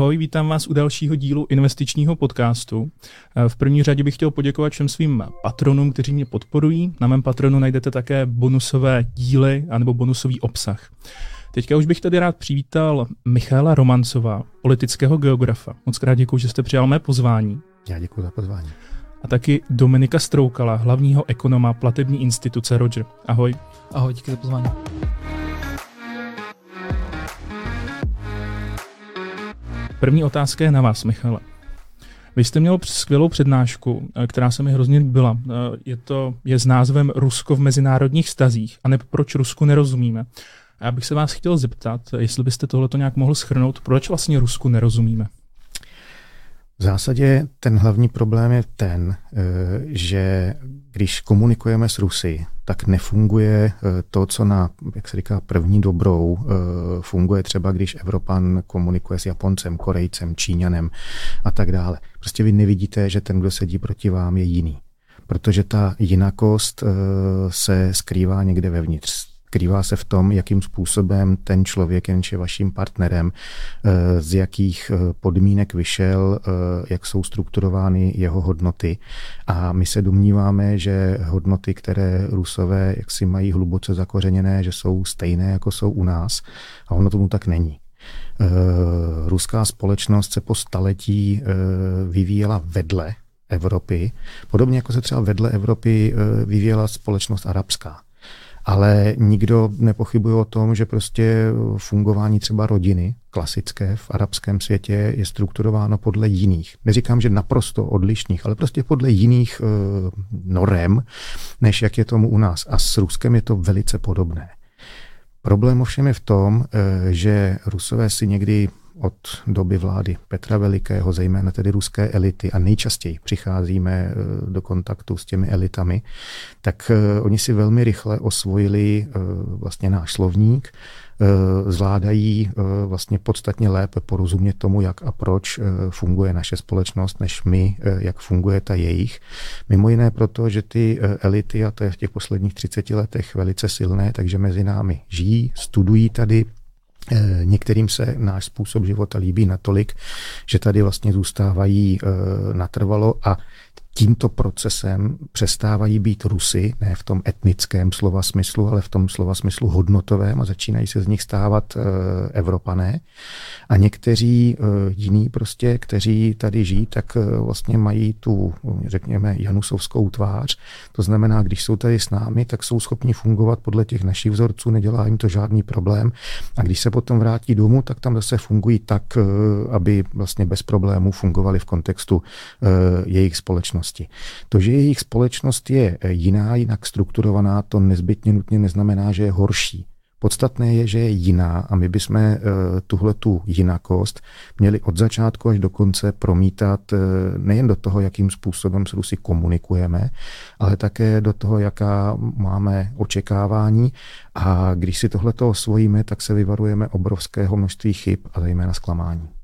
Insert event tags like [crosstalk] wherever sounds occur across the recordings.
Ahoj, vítám vás u dalšího dílu investičního podcastu. Eh, v první řadě bych chtěl poděkovat všem svým patronům, kteří mě podporují. Na mém patronu najdete také bonusové díly anebo bonusový obsah. Teďka už bych tady rád přivítal Michála Romancova, politického geografa. Moc krát děkuji, že jste přijal mé pozvání. Já děkuji za pozvání. A taky Dominika Stroukala, hlavního ekonoma platební instituce Roger. Ahoj. Ahoj, díky za pozvání. První otázka je na vás, Michale. Vy jste měl skvělou přednášku, eh, která se mi hrozně líbila. Eh, je to je s názvem Rusko v mezinárodních stazích a ne proč Rusku nerozumíme. A já bych se vás chtěl zeptat, jestli byste tohleto nějak mohl schrnout, proč vlastně Rusku nerozumíme? V zásadě ten hlavní problém je ten, eh, že když komunikujeme s Rusy, tak nefunguje eh, to, co na, jak se říká, první dobrou eh, funguje třeba, když Evropan komunikuje s Japoncem, Korejcem, Číňanem a tak dále. Prostě vy nevidíte, že ten, kdo sedí proti vám, je jiný. Protože ta jinakost se skrývá někde vevnitř Krývá se v tom, jakým způsobem ten člověk, jenže vaším partnerem, eh, z jakých eh, podmínek vyšel, eh, jak jsou strukturovány jeho hodnoty. A my se domníváme, že hodnoty, které Rusové jaksi mají hluboce zakořeněné, že jsou stejné, jako jsou u nás. A ono tomu tak není. Ruská společnost se po staletí vyvíjela vedle Evropy, podobně jako se třeba vedle Evropy vyvíjela společnost arabská ale nikdo nepochybuje o tom, že prostě fungování třeba rodiny klasické v arabském světě je strukturováno podle jiných. Neříkám, že naprosto odlišných, ale prostě podle jiných e, norem, než jak je tomu u nás. A s Ruskem je to velice podobné. Problém ovšem je v tom, e, že Rusové si někdy od doby vlády Petra Velikého, zejména tedy ruské elity, a nejčastěji přicházíme eh, do kontaktu s těmi elitami, tak eh, oni si velmi rychle osvojili eh, vlastně náš slovník, zvládají vlastně podstatně lépe porozumět tomu, jak a proč funguje naše společnost, než my, jak funguje ta jejich. Mimo jiné proto, že ty elity, a to je v těch posledních 30 letech velice silné, takže mezi námi žijí, studují tady, některým se náš způsob života líbí natolik, že tady vlastně zůstávají eh, natrvalo a tímto procesem přestávají být Rusy, ne v tom etnickém slova smyslu, ale v tom slova smyslu hodnotovém a začínají se z nich stávat e, Evropané. A někteří e, jiní prostě, kteří tady žijí, tak e, vlastně mají tu, řekněme, janusovskou tvář. To znamená, když jsou tady s námi, tak jsou schopni fungovat podle těch našich vzorců, nedělá jim to žádný problém. A když se potom vrátí domů, tak tam zase fungují tak, aby vlastně bez problémů fungovali v kontextu jejich společnosti společnosti. To, že jejich společnost je eh, jiná, jinak strukturovaná, to nezbytně nutně neznamená, že je horší. Podstatné je, že je jiná a my bychom eh, tuhle tu jinakost měli od začátku až do konce promítat eh, nejen do toho, jakým způsobem s Rusy komunikujeme, ale také do toho, jaká máme očekávání a když si tohleto osvojíme, tak se vyvarujeme obrovského množství chyb a zejména zklamání.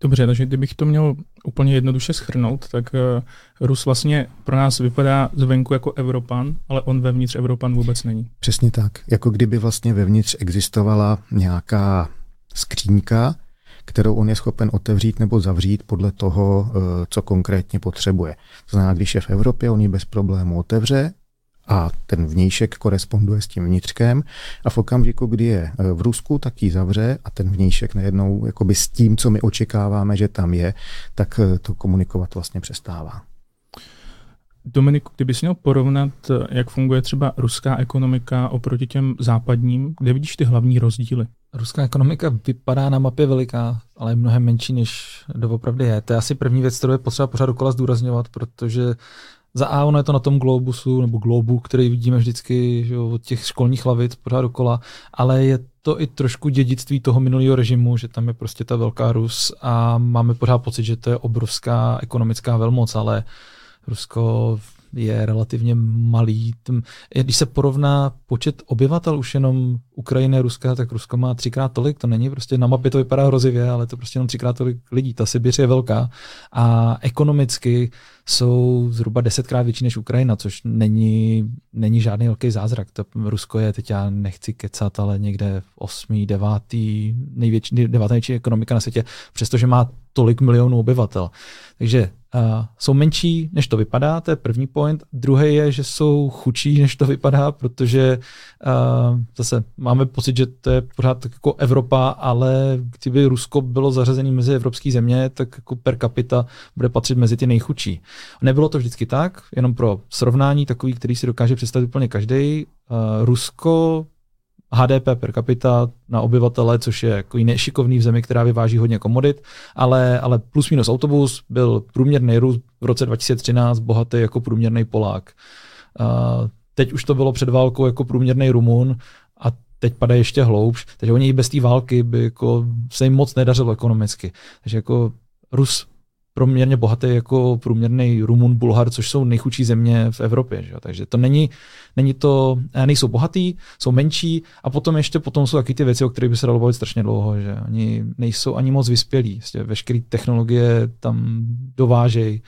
Dobře, takže kdybych to měl úplně jednoduše schrnout, tak uh, Rus vlastně pro nás vypadá zvenku jako Evropan, ale on vevnitř Evropan vůbec není. Přesně tak. Jako kdyby vlastně vevnitř existovala nějaká skřínka, kterou on je schopen otevřít nebo zavřít podle toho, uh, co konkrétně potřebuje. To znamená, když je v Evropě, on ji bez problému otevře, a ten vnějšek koresponduje s tím vnitřkem a v okamžiku, kdy je e, v Rusku, tak ji zavře a ten vnějšek najednou jakoby s tím, co my očekáváme, že tam je, tak e, to komunikovat vlastně přestává. Dominiku, kdybys měl porovnat, e, jak funguje třeba ruská ekonomika oproti těm západním, kde vidíš ty hlavní rozdíly? Ruská ekonomika vypadá na mapě veliká, ale je mnohem menší, než doopravdy je. To je asi první věc, kterou je potřeba pořád dokola zdůrazňovat, protože za A ono je to na tom globusu nebo globu, který vidíme vždycky že od těch školních lavic pořád dokola, ale je to i trošku dědictví toho minulého režimu, že tam je prostě ta velká Rus a máme pořád pocit, že to je obrovská ekonomická velmoc, ale Rusko je relativně malý. Když se porovná počet obyvatel už jenom Ukrajiny Ruska, tak Rusko má třikrát tolik, to není prostě na mapě to vypadá hrozivě, ale to prostě jenom třikrát tolik lidí. Ta Sibiř je velká a ekonomicky jsou zhruba desetkrát větší než Ukrajina, což není, není žádný velký zázrak. To Rusko je, teď já nechci kecat, ale někde v osmý, devátý, největší, devátá největší ekonomika na světě, přestože má tolik milionů obyvatel. Takže uh, jsou menší, než to vypadá, to je první point. Druhý je, že jsou chudší, než to vypadá, protože uh, zase máme pocit, že to je pořád tak jako Evropa, ale kdyby Rusko bylo zařazené mezi evropské země, tak jako per capita bude patřit mezi ty nejchudší. Nebylo to vždycky tak, jenom pro srovnání takový, který si dokáže představit úplně každý. Uh, Rusko HDP per capita na obyvatele, což je jako nešikovný v zemi, která vyváží hodně komodit, ale, ale plus minus autobus byl průměrný Rus v roce 2013 bohatý jako průměrný Polák. Uh, teď už to bylo před válkou jako průměrný Rumun a teď padá ještě hloubš, takže oni i bez té války by jako se jim moc nedařilo ekonomicky. Takže jako Rus proměrně bohatý jako průměrný Rumun, Bulhar, což jsou nejchudší země v Evropě. Že? Takže to není, není to, eh, nejsou bohatý, jsou menší a potom ještě potom jsou taky ty věci, o kterých by se dalo bavit strašně dlouho, že oni nejsou ani moc vyspělí. Vlastně veškeré technologie tam dovážejí,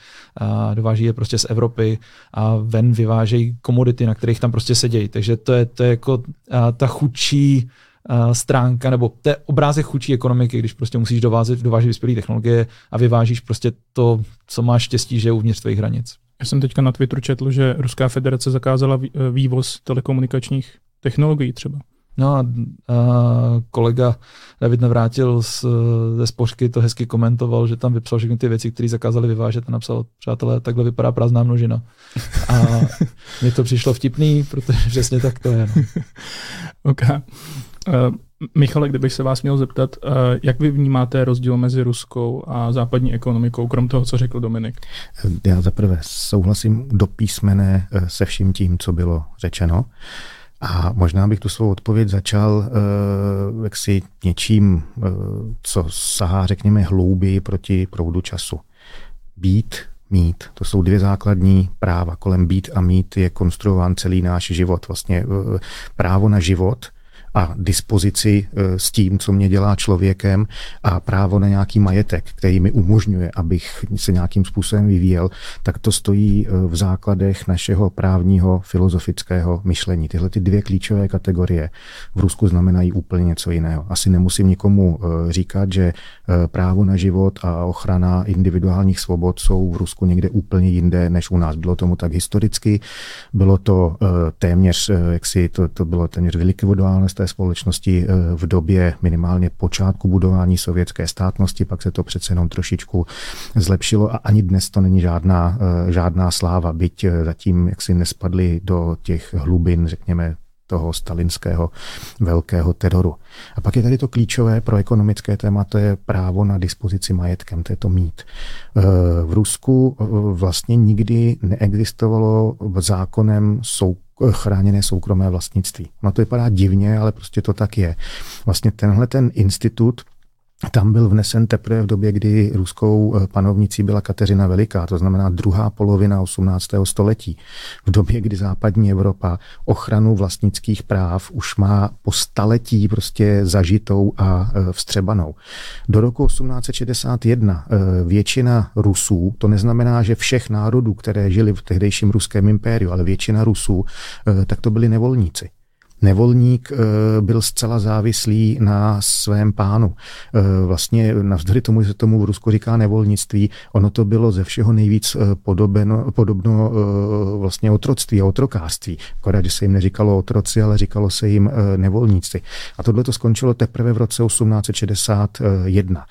dováží je prostě z Evropy a ven vyvážejí komodity, na kterých tam prostě sedějí. Takže to je, to je jako ta chudší uh, stránka, nebo té obrázek chudší ekonomiky, když prostě musíš dovázet, dovážet vyspělé technologie a vyvážíš prostě to, co máš štěstí, že je uvnitř tvých hranic. Já jsem teďka na Twitteru četl, že Ruská federace zakázala eh, vývoz telekomunikačních technologií třeba. No a, a kolega David Navrátil z, ze Spořky to hezky komentoval, že tam vypsal všechny ty věci, které zakázali vyvážet a napsal, přátelé, takhle vypadá prázdná množina. A [laughs] mně to přišlo vtipný, protože přesně tak to je. No. okay. Uh, Michale, kdybych se vás měl zeptat, uh, jak vy vnímáte rozdíl mezi ruskou a západní ekonomikou, krom toho, co řekl Dominik? Já zaprvé souhlasím do písmene eh, se vším tím, co bylo řečeno. A možná bych tu svou odpověď začal uh, jaksi něčím, uh, co sahá, řekněme, hlouběji proti proudu času. Být, mít. To jsou dvě základní práva. Kolem být a mít je konstruován celý náš život. Vlastně uh, právo na život – a dispozici e, s tím, co mě dělá člověkem a právo na nějaký majetek, který mi umožňuje, abych se nějakým způsobem vyvíjel, tak to stojí e, v základech našeho právního filozofického myšlení. Tyhle ty dvě klíčové kategorie v Rusku znamenají úplně něco jiného. Asi nemusím nikomu e, říkat, že právo na život a ochrana individuálních svobod jsou v Rusku někde úplně jinde než u nás. Bylo tomu tak historicky, bylo to téměř, jak si to, to bylo téměř vylikvidováno z té společnosti eh, v době minimálně počátku budování sovětské státnosti, pak se to přece jenom trošičku zlepšilo a ani dnes to není žádná, eh, žádná sláva, byť eh, zatím jaksi nespadli do těch hlubin, řekněme, toho stalinského velkého teroru. A pak je tady to klíčové pro ekonomické téma, to je právo na dispozici majetkem, to je to mít. V Rusku vlastně nikdy neexistovalo zákonem sou chráněné soukromé vlastnictví. No to vypadá divně, ale prostě to tak je. Vlastně tenhle ten institut tam byl vnesen teprve v době, kdy ruskou eh, panovnicí byla Kateřina Veliká, to znamená druhá polovina 18. století. V době, kdy západní Evropa ochranu vlastnických práv už má po staletí prostě zažitou a eh, vstřebanou. Do roku 1861 eh, většina Rusů, to neznamená, že všech národů, které žili v tehdejším ruském impériu, ale většina Rusů, tak to byli nevolníci nevolník eh, byl zcela závislý na svém pánu. Eh, vlastně navzdory tomu, že tomu v Rusku říká nevolnictví, ono to bylo ze všeho nejvíc eh, podobeno, podobno vlastně otroctví a otrokářství. Akorát, že se jim neříkalo otroci, ale říkalo se jim nevolníci. A tohle to skončilo teprve v roce 1861.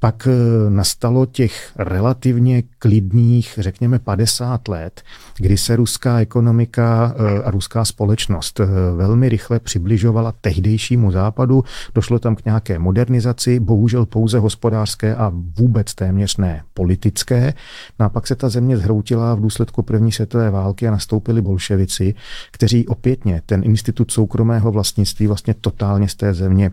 Pak eh, nastalo těch relativně klidných, řekněme 50 let, kdy se ruská ekonomika eh, a ruská společnost eh, velmi rychle přibližovala tehdejšímu západu. Došlo tam k nějaké modernizaci, bohužel pouze hospodářské a vůbec téměř ne politické. No a pak se ta země zhroutila v důsledku první světové války a nastoupili bolševici, kteří opětně ten institut soukromého vlastnictví vlastně totálně z té země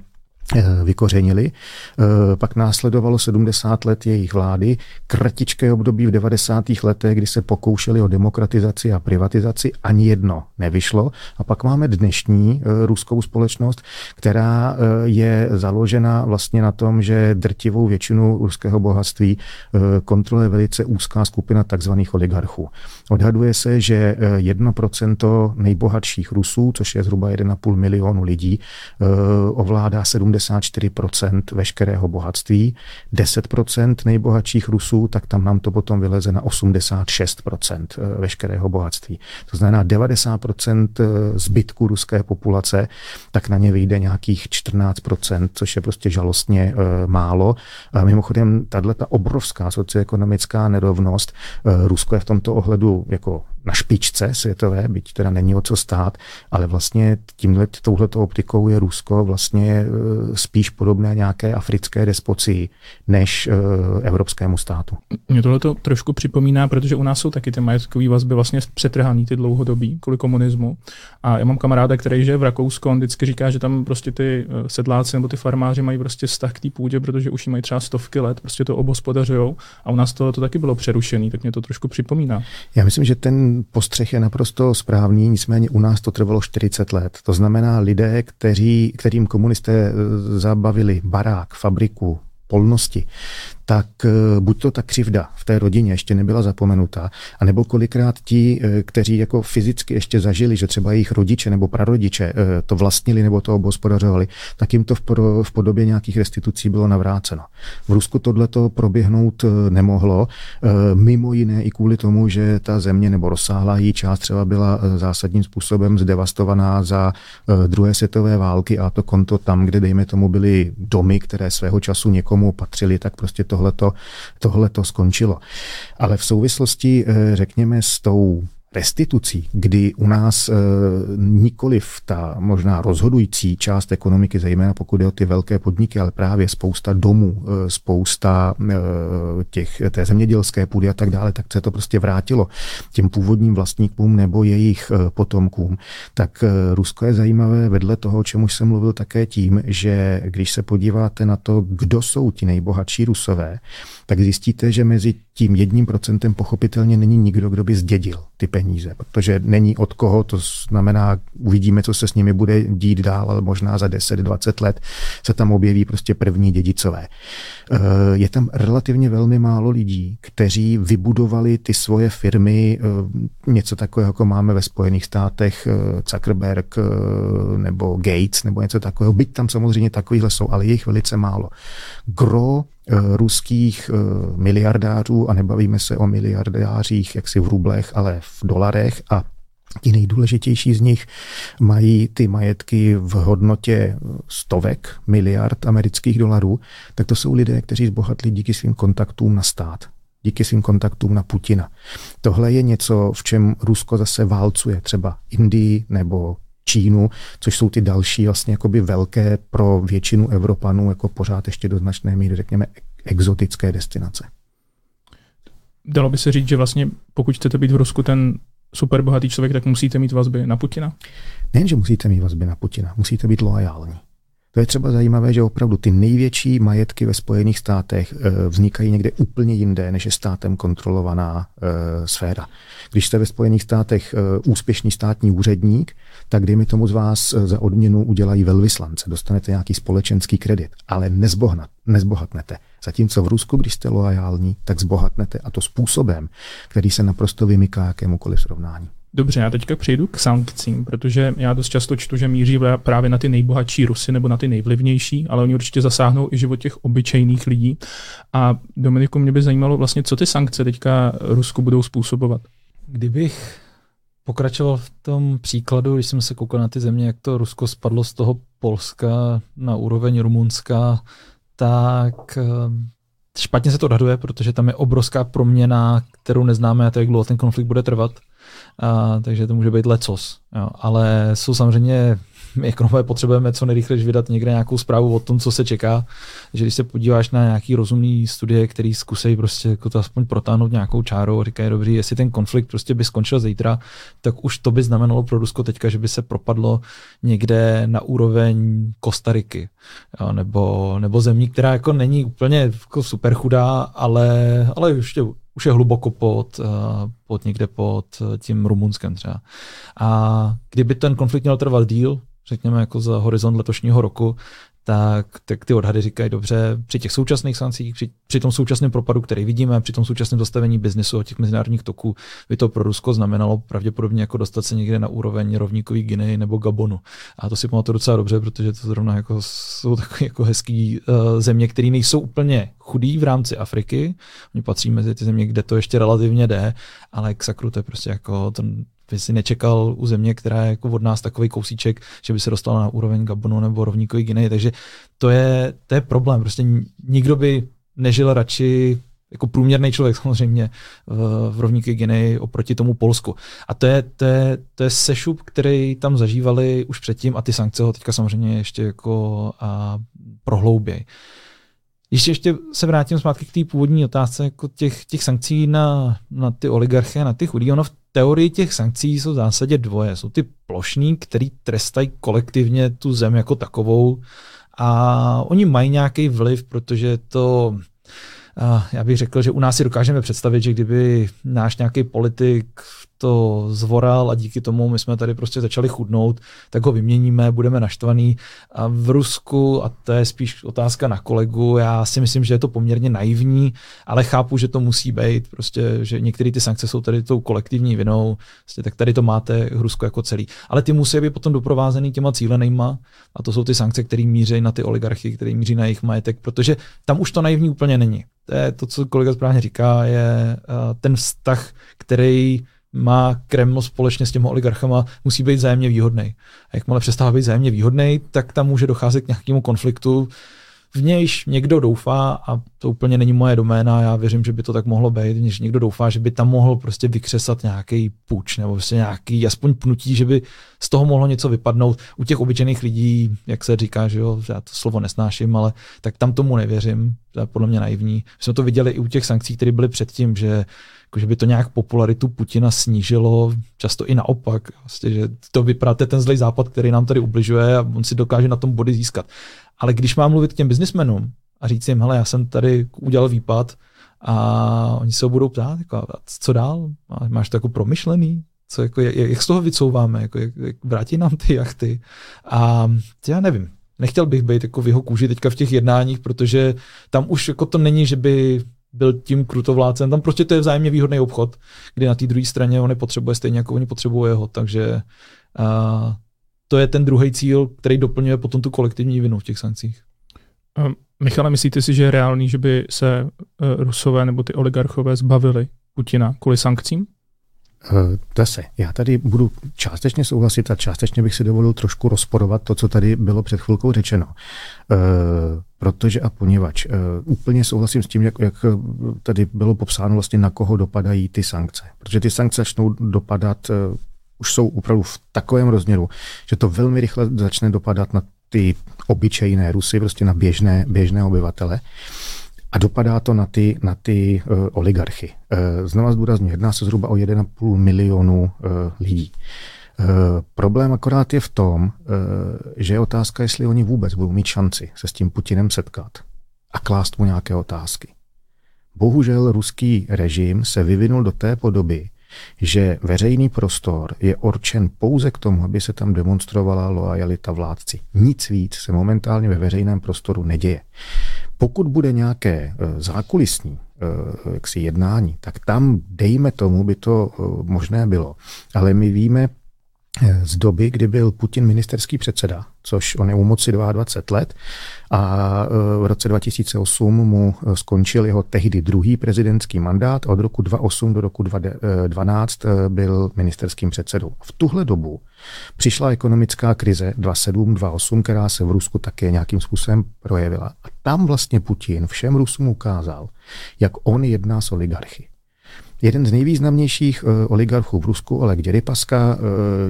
vykořenili. Eh, pak následovalo 70 let jejich vlády, kratičké období v 90. letech, kdy se pokoušeli o demokratizaci a privatizaci, ani jedno nevyšlo. A pak máme dnešní eh, ruskou společnost, která je založena vlastně na tom, že drtivou většinu ruského bohatství kontroluje velice úzká skupina takzvaných oligarchů. Odhaduje se, že 1% nejbohatších Rusů, což je zhruba 1,5 milionu lidí, ovládá 70 74% veškerého bohatství, 10% nejbohatších Rusů, tak tam nám to potom vyleze na 86% eh, veškerého bohatství. To znamená 90% eh, zbytku ruské populace, tak na ně vyjde nějakých 14%, což je prostě žalostně eh, málo. A mimochodem, tahle ta obrovská socioekonomická nerovnost, Rusko je v tomto ohledu jako na špičce světové, byť teda není o co stát, ale vlastně tímhle, touhleto optikou je Rusko vlastně e, spíš podobné nějaké africké despocii než e, evropskému státu. Mě tohle to trošku připomíná, protože u nás jsou taky ty majetkové vazby vlastně přetrhaný ty dlouhodobí kvůli komunismu. A já mám kamaráda, který žije v Rakousku, on vždycky říká, že tam prostě ty e, sedláci nebo ty farmáři mají prostě vztah k té půdě, protože už ji mají třeba stovky let, prostě to obospodařují a u nás tohle to taky bylo přerušené, tak mě to trošku připomíná. Já myslím, že ten postřeh je naprosto správný, nicméně u nás to trvalo 40 let. To znamená lidé, kteří, kterým komunisté eh, zabavili barák, fabriku, polnosti, tak eh, buď to ta křivda v té rodině ještě nebyla zapomenuta, anebo kolikrát ti, eh, kteří jako fyzicky ještě zažili, že třeba jejich rodiče nebo prarodiče eh, to vlastnili nebo to obospodařovali, tak jim to v podobě nějakých restitucí bylo navráceno. V Rusku tohle to proběhnout nemohlo, mimo jiné i kvůli tomu, že ta země nebo rozsáhlá její část třeba byla zásadním způsobem zdevastovaná za druhé světové války a to konto tam, kde dejme tomu byly domy, které svého času někomu patřily, tak prostě tohleto, tohleto skončilo. Ale v souvislosti, eh, řekněme, s tou restitucí, kdy u nás e, nikoliv ta možná rozhodující část ekonomiky, zejména pokud je o ty velké podniky, ale právě spousta domů, e, spousta e, těch, té zemědělské půdy a tak dále, tak se to prostě vrátilo těm původním vlastníkům nebo jejich e, potomkům. Tak e, Rusko je zajímavé vedle toho, o čem už jsem mluvil také tím, že když se podíváte na to, kdo jsou ti nejbohatší Rusové, tak zjistíte, že mezi tím jedním procentem pochopitelně není nikdo, kdo by zdědil ty peníze, protože není od koho, to znamená, uvidíme, co se s nimi bude dít dál, ale možná za 10-20 let se tam objeví prostě první dědicové. Eh, je tam relativně velmi málo lidí, kteří vybudovali ty svoje firmy, eh, něco takového, jako máme ve Spojených státech, eh, Zuckerberg nebo Gates nebo něco takového. Byť tam samozřejmě takovýhle jsou, ale je jich velice málo. Gro ruských miliardářů, a nebavíme se o miliardářích jaksi v rublech, ale v dolarech a Ti nejdůležitější z nich mají ty majetky v hodnotě stovek miliard amerických dolarů, tak to jsou lidé, kteří zbohatli díky svým kontaktům na stát, díky svým kontaktům na Putina. Tohle je něco, v čem Rusko zase válcuje třeba Indii nebo Čínu, což jsou ty další vlastně jakoby velké pro většinu Evropanů jako pořád ještě do značné míry, řekněme, exotické destinace. Dalo by se říct, že vlastně pokud chcete být v Rusku ten super bohatý člověk, tak musíte mít vazby na Putina? Nejen, že musíte mít vazby na Putina, musíte být loajální. To je třeba zajímavé, že opravdu ty největší majetky ve Spojených státech eh, vznikají někde úplně jinde, než je státem kontrolovaná e, sféra. Když jste ve Spojených státech e, úspěšný státní úředník, tak dejme tomu z vás za odměnu udělají velvyslance, dostanete nějaký společenský kredit, ale nezbohnat, nezbohatnete. Zatímco v Rusku, když jste loajální, tak zbohatnete a to způsobem, který se naprosto vymyká jakémukoliv srovnání. Dobře, já teďka přejdu k sankcím, protože já dost často čtu, že míří právě na ty nejbohatší Rusy nebo na ty nejvlivnější, ale oni určitě zasáhnou i život těch obyčejných lidí. A Dominiku, mě by zajímalo vlastně, co ty sankce teďka Rusku budou způsobovat. Kdybych pokračoval v tom příkladu, když jsem se koukal na ty země, jak to Rusko spadlo z toho Polska na úroveň Rumunska, tak eh, špatně se to odhaduje, protože tam je obrovská proměna, kterou neznáme a to, jak dlouho ten konflikt bude trvat. A, takže to může být lecos. Jo. Ale jsou samozřejmě my ekonomové potřebujeme co nejrychleji vydat někde nějakou zprávu o tom, co se čeká. Že když se podíváš na nějaký rozumný studie, který zkusí prostě jako to aspoň protáhnout nějakou čárou a říkají, dobře, jestli ten konflikt prostě by skončil zítra, tak už to by znamenalo pro Rusko teďka, že by se propadlo někde na úroveň Kostariky jo, nebo, nebo zemí, která jako není úplně jako super chudá, ale, ale ještě už je hluboko pod, uh, pod někde pod tím Rumunskem třeba. A kdyby ten konflikt měl trvat díl, řekněme jako za horizont letošního roku, tak, tak ty odhady říkají dobře, při těch současných sankcích, při, při tom současném propadu, který vidíme, při tom současném zastavení biznesu a těch mezinárodních toků, by to pro Rusko znamenalo pravděpodobně jako dostat se někde na úroveň rovníkový Guinea nebo Gabonu. A to si pamatuju docela dobře, protože to zrovna jako jsou takové jako hezký uh, země, které nejsou úplně chudý v rámci Afriky. Oni patří mezi ty země, kde to ještě relativně jde, ale k sakru to je prostě jako ten by si nečekal u země, která je jako od nás takový kousíček, že by se dostala na úroveň Gabonu nebo rovníkový Guinea. Takže to je, to je problém. Prostě nikdo by nežil radši jako průměrný člověk samozřejmě v, rovníky Guinea oproti tomu Polsku. A to je, to je, to je sešup, který tam zažívali už předtím a ty sankce ho teďka samozřejmě ještě jako a prohlouběj. Ještě, ještě se vrátím zpátky k té původní otázce jako těch, těch sankcí na, na ty oligarchy na ty chudí. Ono v teorii těch sankcí jsou v zásadě dvoje. Jsou ty plošní, který trestají kolektivně tu zem jako takovou a oni mají nějaký vliv, protože to já bych řekl, že u nás si dokážeme představit, že kdyby náš nějaký politik to zvoral a díky tomu my jsme tady prostě začali chudnout, tak ho vyměníme, budeme naštvaný. A v Rusku, a to je spíš otázka na kolegu, já si myslím, že je to poměrně naivní, ale chápu, že to musí být, prostě, že některé ty sankce jsou tady tou kolektivní vinou, prostě, tak tady to máte Rusko jako celý. Ale ty musí být potom doprovázený těma cílenýma a to jsou ty sankce, které míří na ty oligarchy, které míří na jejich majetek, protože tam už to naivní úplně není. To je to, co kolega správně říká, je uh, ten vztah, který má Kreml společně s těmi oligarchama, musí být zájemně výhodný. A jakmile přestává být zájemně výhodný, tak tam může docházet k nějakému konfliktu, v nějž někdo doufá, a to úplně není moje doména, já věřím, že by to tak mohlo být, než někdo doufá, že by tam mohl prostě vykřesat nějaký puč nebo prostě nějaký aspoň pnutí, že by z toho mohlo něco vypadnout. U těch obyčejných lidí, jak se říká, že jo, já to slovo nesnáším, ale tak tam tomu nevěřím, to je podle mě naivní. My jsme to viděli i u těch sankcí, které byly předtím, že jako, že by to nějak popularitu Putina snížilo, často i naopak, vlastně, že to vypráte ten zlej západ, který nám tady ubližuje a on si dokáže na tom body získat. Ale když mám mluvit k těm biznismenům a říct jim, hele, já jsem tady udělal výpad a oni se ho budou ptát, jako, a co dál? Máš to jako promyšlený? Co, jako, jak, jak z toho vycouváme? Jako, jak, jak vrátí nám ty jachty? A já nevím. Nechtěl bych být jako v jeho kůži teďka v těch jednáních, protože tam už jako to není, že by byl tím krutovládcem. Tam prostě to je vzájemně výhodný obchod, kdy na té druhé straně on nepotřebuje stejně jako oni potřebují jeho. Takže uh, to je ten druhý cíl, který doplňuje potom tu kolektivní vinu v těch sankcích. Um, Michale, myslíte si, že je reálný, že by se uh, Rusové nebo ty oligarchové zbavili Putina kvůli sankcím? Uh, zase, já tady budu částečně souhlasit a částečně bych si dovolil trošku rozporovat to, co tady bylo před chvilkou řečeno. Uh, protože a poněvadž uh, úplně souhlasím s tím, jak, jak tady bylo popsáno vlastně, na koho dopadají ty sankce. Protože ty sankce začnou dopadat, uh, už jsou opravdu v takovém rozměru, že to velmi rychle začne dopadat na ty obyčejné Rusy, prostě na běžné, běžné obyvatele. A dopadá to na ty, na ty uh, oligarchy. Uh, znova zdůrazně, jedná se zhruba o 1,5 milionu uh, lidí. Uh, problém akorát je v tom, uh, že je otázka, jestli oni vůbec budou mít šanci se s tím Putinem setkat a klást mu nějaké otázky. Bohužel ruský režim se vyvinul do té podoby, že veřejný prostor je určen pouze k tomu, aby se tam demonstrovala loajalita vládci. Nic víc se momentálně ve veřejném prostoru neděje. Pokud bude nějaké eh, zákulisní eh, jaksi jednání, tak tam, dejme tomu, by to eh, možné bylo. Ale my víme z doby, kdy byl Putin ministerský předseda, což on je u moci 22 let a v roce 2008 mu skončil jeho tehdy druhý prezidentský mandát a od roku 2008 do roku 2012 byl ministerským předsedou. V tuhle dobu přišla ekonomická krize 27-28, která se v Rusku také nějakým způsobem projevila. A tam vlastně Putin všem Rusům ukázal, jak on jedná s oligarchy Jeden z nejvýznamnějších uh, oligarchů v Rusku, Oleg Děrypaska, uh,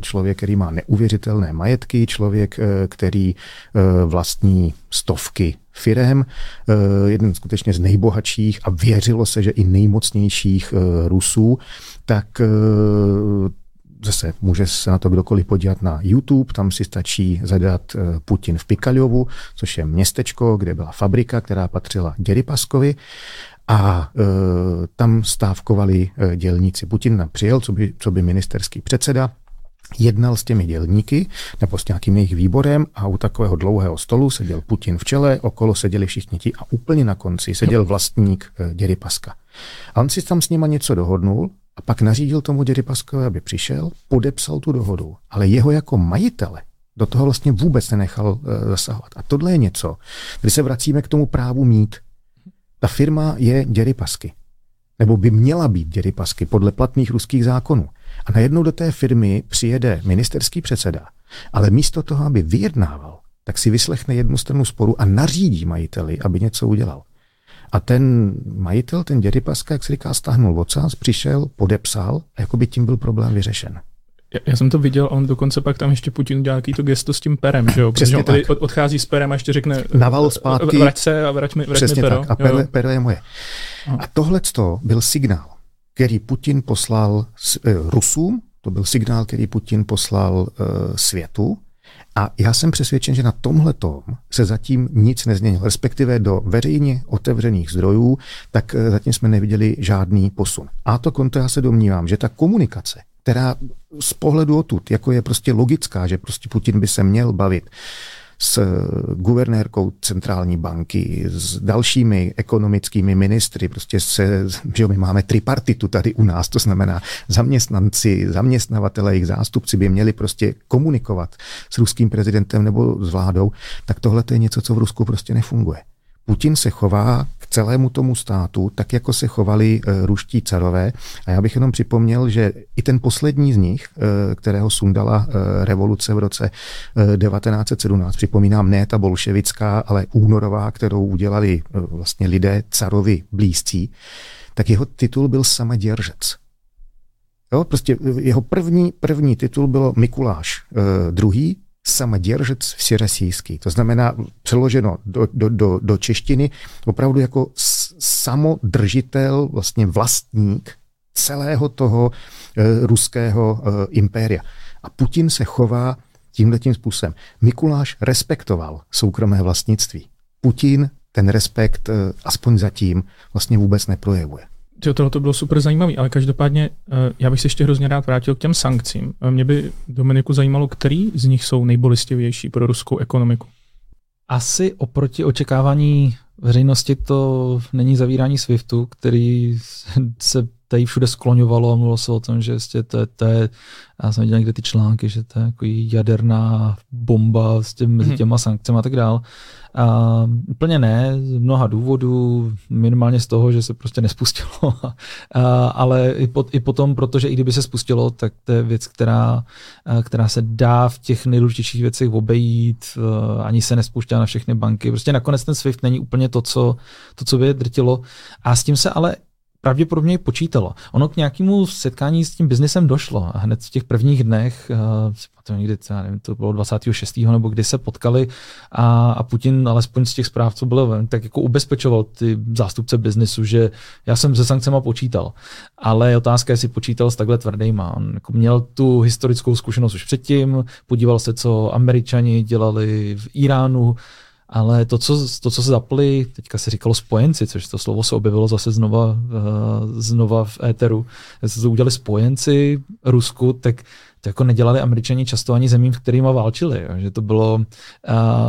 člověk, který má neuvěřitelné majetky, člověk, uh, který vlastní stovky firem, jeden skutečně z nejbohatších a věřilo se, že i nejmocnějších Rusů, tak zase může se na to kdokoliv podívat na YouTube, tam si stačí zadat Putin v Pikaljovu, což je městečko, kde byla fabrika, která patřila Děrypaskovi a e, tam stávkovali e, dělníci. Putin přijel, co by, co by ministerský předseda, jednal s těmi dělníky nebo s nějakým jejich výborem a u takového dlouhého stolu seděl Putin v čele, okolo seděli všichni ti a úplně na konci seděl vlastník e, Děrypaska. A on si tam s nima něco dohodnul a pak nařídil tomu Děrypaskovi, aby přišel, podepsal tu dohodu, ale jeho jako majitele do toho vlastně vůbec nenechal e, zasahovat. A tohle je něco, kdy se vracíme k tomu právu mít. Ta firma je Děrypasky. Nebo by měla být Děrypasky podle platných ruských zákonů. A najednou do té firmy přijede ministerský předseda, ale místo toho, aby vyjednával, tak si vyslechne jednu stranu sporu a nařídí majiteli, aby něco udělal. A ten majitel, ten Děrypaska, jak se říká, stáhnul ocas, přišel, podepsal a jako by tím byl problém vyřešen. Já, jsem to viděl, on dokonce pak tam ještě Putin dělá to gesto s tím perem, že jo? Přesně Protože on od, odchází s perem a ještě řekne Naval zpátky. Vrať se a vrať mi, vrať Přesně mi pero. tak. A pero, pero je moje. A tohle byl signál, který Putin poslal s, e, Rusům, to byl signál, který Putin poslal e, světu, a já jsem přesvědčen, že na tomhle se zatím nic nezměnilo, respektive do veřejně otevřených zdrojů, tak zatím jsme neviděli žádný posun. A to konto já se domnívám, že ta komunikace která z pohledu odtud, jako je prostě logická, že prostě Putin by se měl bavit s guvernérkou centrální banky, s dalšími ekonomickými ministry, prostě se, že my máme tripartitu tady u nás, to znamená zaměstnanci, zaměstnavatele, jejich zástupci by měli prostě komunikovat s ruským prezidentem nebo s vládou, tak tohle je něco, co v Rusku prostě nefunguje. Putin se chová k celému tomu státu, tak jako se chovali e, ruští carové. A já bych jenom připomněl, že i ten poslední z nich, e, kterého sundala e, revoluce v roce e, 1917, připomínám ne ta bolševická, ale únorová, kterou udělali vlastně lidé carovi blízcí, tak jeho titul byl Samaděržec. Jo, prostě jeho první, první titul bylo Mikuláš e, druhý, samoděržec všerossijský. To znamená přeloženo do, do, do, do češtiny opravdu jako samodržitel, vlastně vlastník celého toho e, ruského e, impéria. A Putin se chová tímhle tím způsobem. Mikuláš respektoval soukromé vlastnictví. Putin ten respekt e, aspoň zatím vlastně vůbec neprojevuje. Tohle to bylo super zajímavé, ale každopádně eh, já bych se ještě hrozně rád vrátil k těm sankcím. Eh, mě by, Dominiku, zajímalo, který z nich jsou nejbolistivější pro ruskou ekonomiku. Asi oproti očekávání veřejnosti to není zavírání SWIFTu, který se tady všude skloňovalo a mluvilo se o tom, že jistě to, je, to je, já jsem viděl někde ty články, že to je jako jaderná bomba s tím, mezi mhm. těma sankcemi a tak dál. A úplně ne, z mnoha důvodů, minimálně z toho, že se prostě nespustilo, [laughs] a, ale i, pot, i potom, protože i kdyby se spustilo, tak to je věc, která, která se dá v těch nejdůležitějších věcech obejít, ani se nespouští na všechny banky. Prostě nakonec ten SWIFT není úplně to, co, to, co by je drtilo. A s tím se ale pravděpodobně počítalo. Ono k nějakému setkání s tím biznesem došlo. A hned v těch prvních dnech, uh, to někdy, já nevím, to bylo 26. nebo kdy se potkali a, a Putin, alespoň z těch zpráv, co bylo tak jako ubezpečoval ty zástupce biznesu, že já jsem se sankcemi počítal. Ale otázka, jestli počítal s takhle tvrdýma. On jako měl tu historickou zkušenost už předtím, podíval se, co američani dělali v Iránu, ale to co, to, co se zapli, teďka se říkalo spojenci, což to slovo se objevilo zase znova, uh, znova v éteru, se udělali spojenci Rusku, tak to jako nedělali američani často ani zemím, s kterými válčili. Že to bylo uh,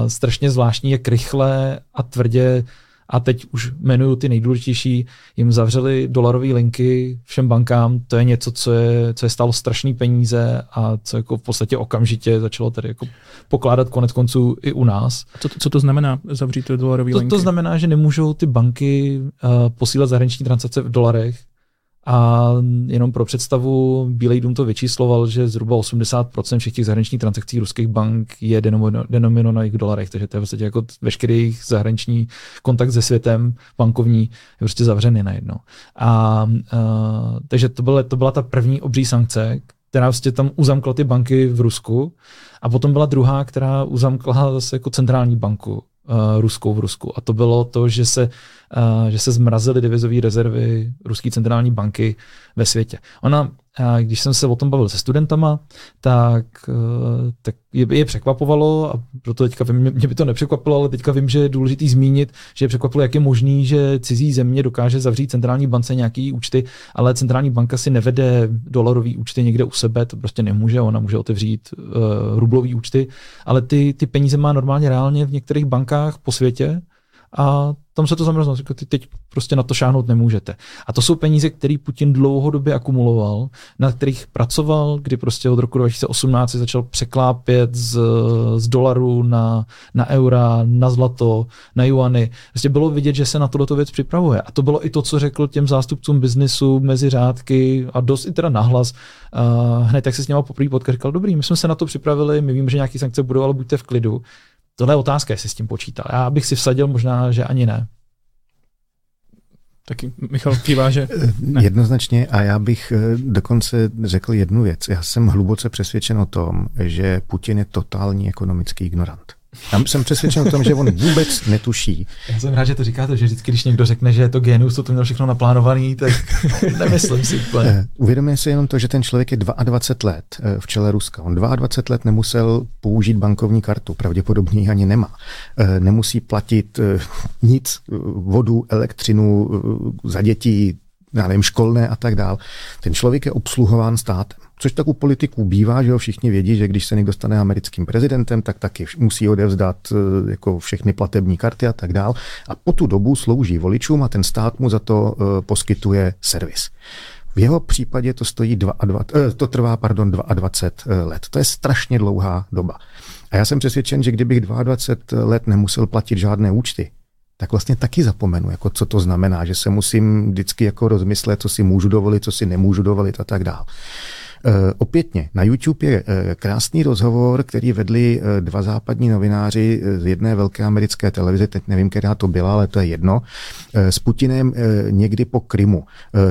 strašně zvláštní, jak rychle a tvrdě a teď už jmenuju ty nejdůležitější, jim zavřeli dolarové linky všem bankám, to je něco, co je, co je stálo strašné peníze a co jako v podstatě okamžitě začalo tady jako pokládat konec konců i u nás. Co, co to znamená zavřít dolarové to, linky? To znamená, že nemůžou ty banky uh, posílat zahraniční transakce v dolarech, A jenom pro představu, Bílej dům to vyčísloval, že zhruba 80% všech těch zahraničních transakcí ruských bank je denominováno v dolarech, takže to je vlastně jako veškerý jejich zahraniční kontakt se světem bankovní je prostě zavřený najednou. A, a takže to byla, to byla ta první obří sankce, která vlastně tam uzamkla ty banky v Rusku a potom byla druhá, která uzamkla zase jako centrální banku uh, ruskou v Rusku. A to bylo to, že se, uh, že se zmrazily devizové rezervy ruské centrální banky ve světě. Ona a když jsem se o tom bavil se studentama, tak, eh, tak je, je překvapovalo a proto teďka vím, mě by to nepřekvapilo, ale teďka vím, že je důležitý zmínit, že je překvapilo, jak je možný, že cizí země dokáže zavřít centrální bance nějaký účty, ale centrální banka si nevede dolarový účty někde u sebe, to prostě nemůže, ona může otevřít uh, rublový účty, ale ty, ty peníze má normálně reálně v některých bankách po světě a tam se to zamrzlo. Teď prostě na to šáhnout nemůžete. A to jsou peníze, které Putin dlouhodobě akumuloval, na kterých pracoval, kdy prostě od roku 2018 se začal překlápět z, z dolaru na, na eura, na zlato, na juany. Prostě bylo vidět, že se na tohleto věc připravuje. A to bylo i to, co řekl těm zástupcům biznisu mezi řádky a dost i teda nahlas. Uh, hned tak se s něma poprvé potkal, říkal, dobrý, my jsme se na to připravili, my víme, že nějaké sankce budou, ale buďte v klidu. Tohle je otázka, jestli s tím počítal. Já bych si vsadil možná, že ani ne. Taky Michal kývá, že ne. Jednoznačně a já bych eh, dokonce řekl jednu věc. Já jsem hluboce přesvědčen o tom, že Putin je totální ekonomický ignorant. Já jsem přesvědčen o tom, že on vůbec netuší. Já jsem rád, že to říkáte, že vždycky, když někdo řekne, že je to genius, to, to měl všechno naplánovaný, tak [laughs] nemyslím si úplně. Eh, uvědomuje si jenom to, že ten člověk je 22 let eh, v čele Ruska. On 22 let nemusel použít bankovní kartu, pravděpodobně ji ani nemá. Eh, nemusí platit nic, vodu, elektřinu za děti, já nevím, školné a tak dál. Ten člověk je obsluhován státem. Což tak u politiků bývá, že ho všichni vědí, že když se někdo stane americkým prezidentem, tak taky musí odevzdat eh, jako všechny platební karty a tak dál. A po tu dobu slouží voličům a ten stát mu za to eh, poskytuje servis. V jeho případě to stojí 22, eh, to trvá pardon, 22 let. To je strašně dlouhá doba. A já jsem přesvědčen, že kdybych 22 let nemusel platit žádné účty, tak vlastně taky zapomenu, jako co to znamená, že se musím vždycky jako rozmyslet, co si můžu dovolit, co si nemůžu dovolit a tak dále. Eh, opětně, na YouTube je eh, krásný rozhovor, který vedli eh, dva západní novináři z jedné velké americké televize, teď nevím, která to byla, ale to je jedno, s Putinem někdy po Krymu,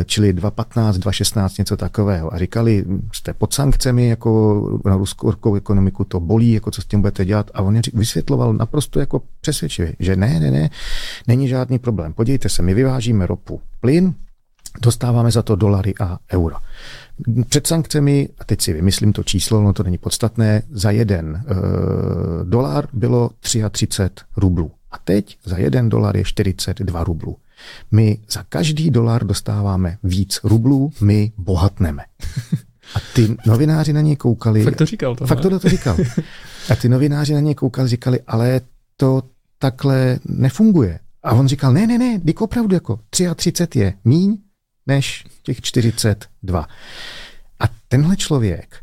čili 2015, 2016, něco takového. A říkali, jste pod sankcemi, jako na ruskou ekonomiku to bolí, jako co s tím budete dělat. A on vysvětloval naprosto jako přesvědčivě, že ne, ne, ne, není žádný problém. Podívejte se, my vyvážíme ropu, plyn, dostáváme za to dolary a euro. Před sankcemi, a teď si vymyslím to číslo, no to není podstatné, za jeden e, dolar bylo 33 rublů. A teď za jeden dolar je 42 rublů. My za každý dolar dostáváme víc rublů, my bohatneme. A ty novináři na něj koukali. Fakt to říkal. To, fakt to, to říkal. A ty novináři na něj koukali, říkali, ale to takhle nefunguje. A on říkal, ne, ne, ne, dík opravdu jako 33 je míň, než těch 42. A tenhle člověk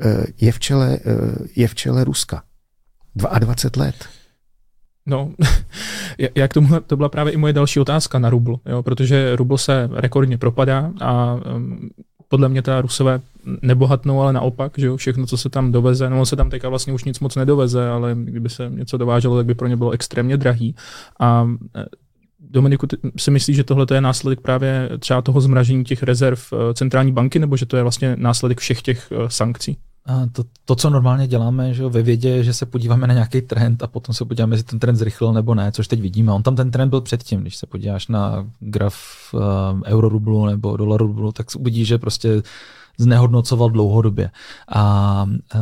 eh, je v čele, eh, je v čele Ruska. 22 let. No, [laughs] jak tomu, to byla právě i moje další otázka na rubl, jo, protože rubl se rekordně propadá a um, podle mě ta Rusové nebohatnou, ale naopak, že jo, všechno, co se tam doveze, no se tam teďka vlastně už nic moc nedoveze, ale kdyby se něco dováželo, tak by pro ně bylo extrémně drahý. A Dominiku, ty si myslíš, že tohle je následek právě třeba toho zmražení těch rezerv eh, centrální banky, nebo že to je vlastně následek všech těch eh, sankcí? A to, to, co normálně děláme že ve vědě, že se podíváme na nějaký trend a potom se podíváme, jestli ten trend zrychlil nebo ne, což teď vidíme. On tam ten trend byl předtím, když se podíváš na graf uh, eurorublu nebo dolarublu, tak uvidíš, že prostě znehodnocoval dlouhodobě. A uh,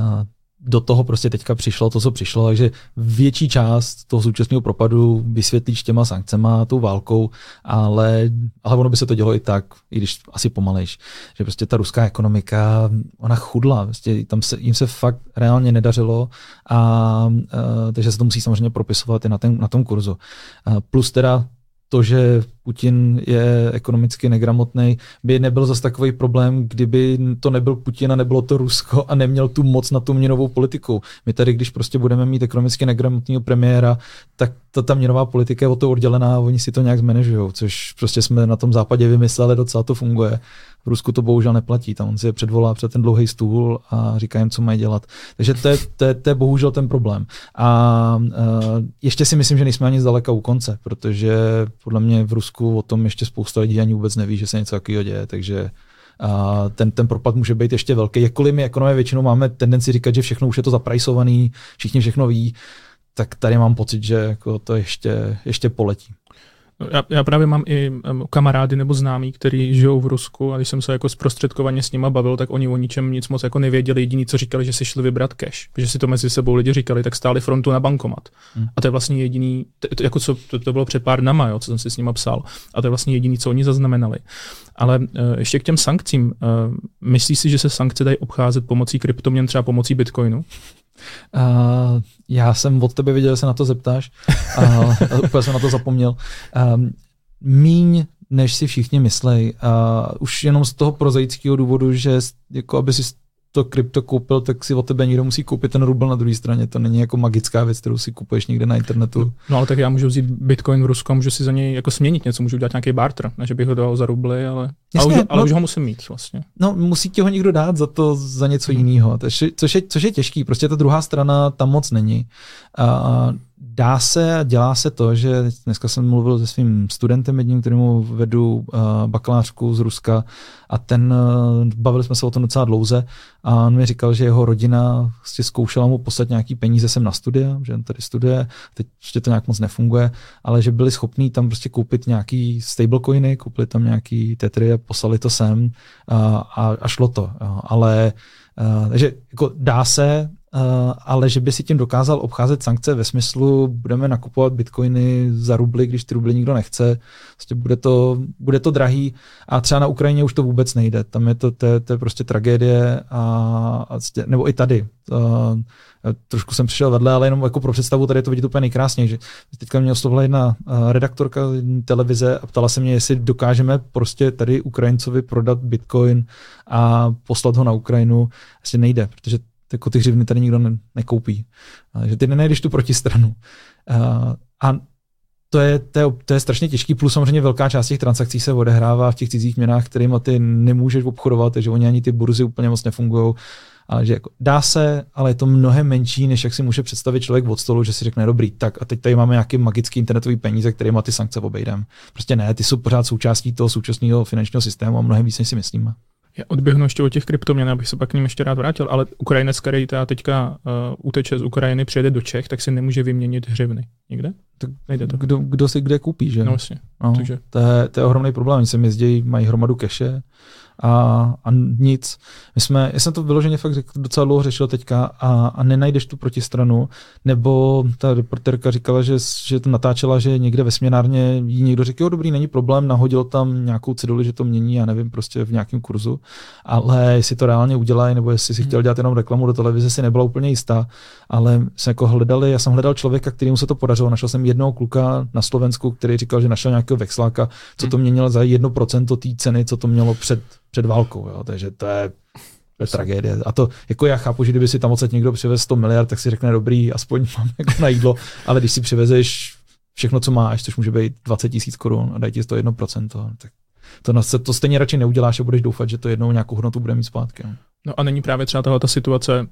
do toho prostě teďka přišlo to, co přišlo, takže větší část toho současného propadu vysvětlíš těma sankcema, tou válkou, ale, ale ono by se to dělo i tak, i když asi pomalejš, že prostě ta ruská ekonomika, ona chudla, prostě tam se, jim se fakt reálně nedařilo a, a takže se to musí samozřejmě propisovat i na, ten, na tom kurzu. A plus teda to, že Putin je ekonomicky negramotný, by nebyl zase takový problém, kdyby to nebyl Putin a nebylo to Rusko a neměl tu moc na tu měnovou politiku. My tady, když prostě budeme mít ekonomicky negramotného premiéra, tak ta, ta měnová politika je o to oddělená a oni si to nějak zmanežují, což prostě jsme na tom západě vymysleli, docela to funguje. Rusku to bohužel neplatí, tam on si je předvolá před ten dlouhý stůl a říká jim, co mají dělat. Takže to je, to je, to je bohužel ten problém. A uh, ještě si myslím, že nejsme ani zdaleka u konce, protože podle mě v Rusku o tom ještě spousta lidí ani vůbec neví, že se něco takového děje, takže a ten, ten propad může být ještě velký. Jakkoliv my ekonomie většinou máme tendenci říkat, že všechno už je to zaprajsovaný, všichni všechno ví, tak tady mám pocit, že jako to ještě, ještě poletí. Já, já právě mám i um, kamarády nebo známí, kteří žijou v Rusku a když jsem se jako zprostředkovaně s nima bavil, tak oni o ničem nic moc jako nevěděli. Jediný, co říkali, že si šli vybrat cash, že si to mezi sebou lidi říkali, tak stáli frontu na bankomat. Hmm. A to je vlastně jediný, to, jako co, to, to bylo před pár dnama, jo, co jsem si s nima psal. A to je vlastně jediný, co oni zaznamenali. Ale uh, ještě k těm sankcím. Uh, myslíš si, že se sankce dají obcházet pomocí kryptoměn, třeba pomocí bitcoinu? Uh, já jsem od tebe věděl, že se na to zeptáš. Uh, [laughs] úplně jsem na to zapomněl. Um, míň, než si všichni myslej. Uh, už jenom z toho prozaického důvodu, že jako aby si to krypto koupil, tak si o tebe někdo musí koupit ten rubl na druhé straně. To není jako magická věc, kterou si kupuješ někde na internetu. No ale tak já můžu vzít bitcoin v Rusku a můžu si za něj jako směnit něco, můžu udělat nějaký barter, ne že bych ho dal za rubly, ale, Jasně, ale, už, ale no, už ho musím mít vlastně. No musí ti ho někdo dát za to, za něco hmm. jiného, což je, což je těžký, prostě ta druhá strana tam moc není. A dá se, dělá se to, že dneska jsem mluvil se svým studentem jedním, kterému vedu uh, bakalářku z Ruska a ten, uh, bavili jsme se o tom docela dlouze a on mi říkal, že jeho rodina si zkoušela mu poslat nějaký peníze sem na studia, že on tady studuje, teď ještě to nějak moc nefunguje, ale že byli schopní tam prostě koupit nějaký stablecoiny, koupili tam nějaký tetry a poslali to sem uh, a, a šlo to. Jo. Ale Uh, takže jako dá se, ale že by si tím dokázal obcházet sankce ve smyslu, budeme nakupovat bitcoiny za rubly, když ty rubly nikdo nechce, prostě bude to, bude to drahý a třeba na Ukrajině už to vůbec nejde, tam je to, to, to je prostě tragédie a, a nebo i tady. Uh, trošku jsem přišel vedle, ale jenom jako pro představu tady je to vidět úplně nejkrásněji, že teďka mě oslovila jedna uh, redaktorka televize a ptala se mě, jestli dokážeme prostě tady Ukrajincovi prodat bitcoin a poslat ho na Ukrajinu. Asi nejde, protože jako ty hřivny tady nikdo ne, nekoupí. že ty nenajdeš tu protistranu. A to je, to, je, to je strašně těžký, plus samozřejmě velká část těch transakcí se odehrává v těch cizích měnách, kterými ty nemůžeš obchodovat, takže oni ani ty burzy úplně moc nefungují. Ale že jako dá se, ale je to mnohem menší, než jak si může představit člověk od stolu, že si řekne, dobrý, tak a teď tady máme nějaký magický internetový peníze, kterými ty sankce obejdeme. Prostě ne, ty jsou pořád součástí toho současného finančního systému a mnohem víc, než si myslíme. Já odběhnu ještě o těch kryptoměn, abych se pak k ním ještě rád vrátil, ale Ukrajinec, který teda teďka uh, uteče z Ukrajiny, přijede do Čech, tak si nemůže vyměnit hřivny. Nikde? Tak nejde to. Kdo, kdo si kde koupí, že? No vlastně. Takže. To, je, to je ohromný problém. Oni sem jezdí, mají hromadu keše, a, a nic. My jsme, já jsem to vyloženě fakt řekl, docela dlouho řešil teďka a, a nenajdeš tu protistranu, nebo ta reporterka říkala, že, že to natáčela, že někde ve směnárně jí někdo řekl, jo dobrý, není problém, nahodil tam nějakou ceduli, že to mění, já nevím, prostě v nějakém kurzu, ale jestli to reálně udělají, nebo jestli si chtěl dělat jenom reklamu do televize, si nebyla úplně jistá, ale jsme jako hledali, já jsem hledal člověka, kterému se to podařilo, našel jsem jednoho kluka na Slovensku, který říkal, že našel nějakého vexláka, co to měnilo za jedno procento té ceny, co to mělo před před válkou. Jo? Takže to je, to je tragédie. A to, jako já chápu, že kdyby si tam odsaď někdo přivez 100 miliard, tak si řekne dobrý, aspoň mám [laughs] jako na jídlo, ale když si přivezeš všechno, co máš, což může být 20 tisíc korun a dají ti to 1%, tak to, to stejně radši neuděláš a budeš doufat, že to jednou nějakou hodnotu bude mít zpátky. No, no a není právě třeba tahle ta situace uh,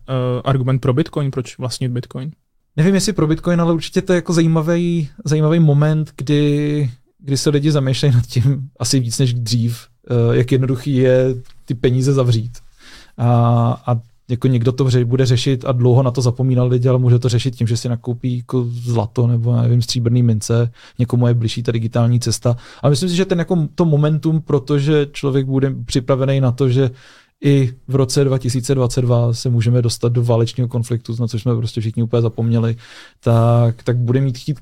argument pro Bitcoin, proč vlastnit Bitcoin? Nevím, jestli pro Bitcoin, ale určitě to je jako zajímavý, zajímavý moment, kdy, kdy se lidi zamýšlejí nad tím asi víc než dřív, jak jednoduchý je ty peníze zavřít. A, a jako někdo to bude řešit a dlouho na to zapomínal lidi, ale může to řešit tím, že si nakoupí jako zlato nebo nevím, stříbrný mince, někomu je blížší ta digitální cesta. A myslím si, že ten jako to momentum, protože člověk bude připravený na to, že i v roce 2022 se můžeme dostat do válečního konfliktu, na což jsme prostě všichni úplně zapomněli, tak, tak bude, mít chtít,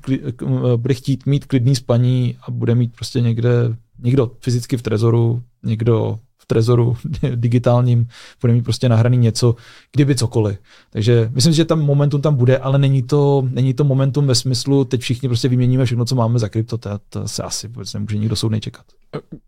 bude chtít mít klidný spaní a bude mít prostě někde někdo fyzicky v trezoru, někdo v trezoru [laughs] digitálním, bude mít prostě nahraný něco, kdyby cokoliv. Takže myslím si, že tam momentum tam bude, ale není to, není to momentum ve smyslu, teď všichni prostě vyměníme všechno, co máme za krypto, to, to se asi vůbec nemůže nikdo soudnej čekat.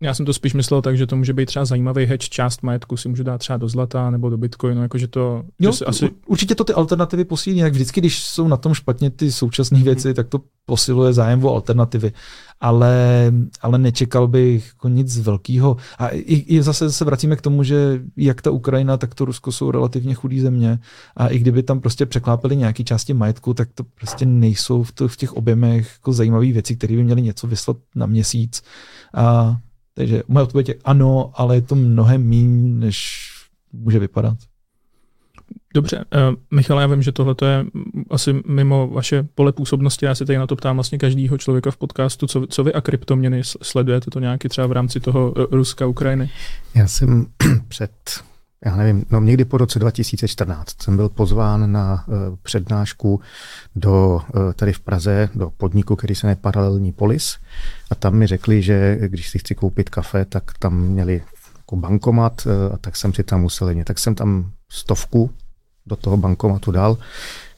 Já jsem to spíš myslel tak, že to může být třeba zajímavý hedge, část majetku si můžu dát třeba do zlata nebo do bitcoinu, jakože to... Jo, že asi... Určitě to ty alternativy posílí, jak vždycky, když jsou na tom špatně ty současné věci, hmm. tak to posiluje zájem o alternativy. Ale, ale nečekal bych jako nic velkého. A i, i zase se vracíme k tomu, že jak ta Ukrajina, tak to Rusko jsou relativně chudý země. A i kdyby tam prostě překlápili nějaké části majetku, tak to prostě nejsou v, to, v těch objemech jako zajímavé věci, které by měly něco vyslat na měsíc. A, takže moje odpověď je ano, ale je to mnohem méně, než může vypadat. Dobře, uh, Michal, já vím, že tohle je asi mimo vaše pole působnosti, já se tady na to ptám vlastně každého člověka v podcastu, co, co vy a kryptoměny sledujete to nějaký třeba v rámci toho uh, Ruska, Ukrajiny? Já jsem [clears throat] před já nevím, no někdy po roce 2014 jsem byl pozván na uh, přednášku do, uh, tady v Praze do podniku, který se jmenuje Paralelní Polis a tam mi řekli, že když si chci koupit kafe, tak tam měli jako bankomat a tak jsem si tam musel jít. Tak jsem tam stovku do toho bankomatu dal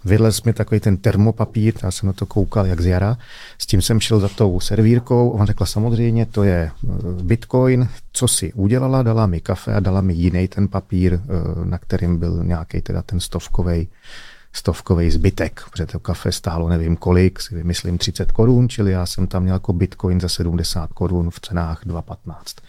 Vylez mi takový ten termopapír, já jsem na to koukal jak z jara, s tím jsem šel za tou servírkou, on řekla samozřejmě, to je eh, bitcoin, co si udělala, dala mi kafe a dala mi jiný ten papír, eh, na kterým byl nějaký teda ten stovkovej stovkový zbytek, protože to kafe stálo nevím kolik, si vymyslím 30 korun, čili já jsem tam měl jako bitcoin za 70 korun v cenách 2,15.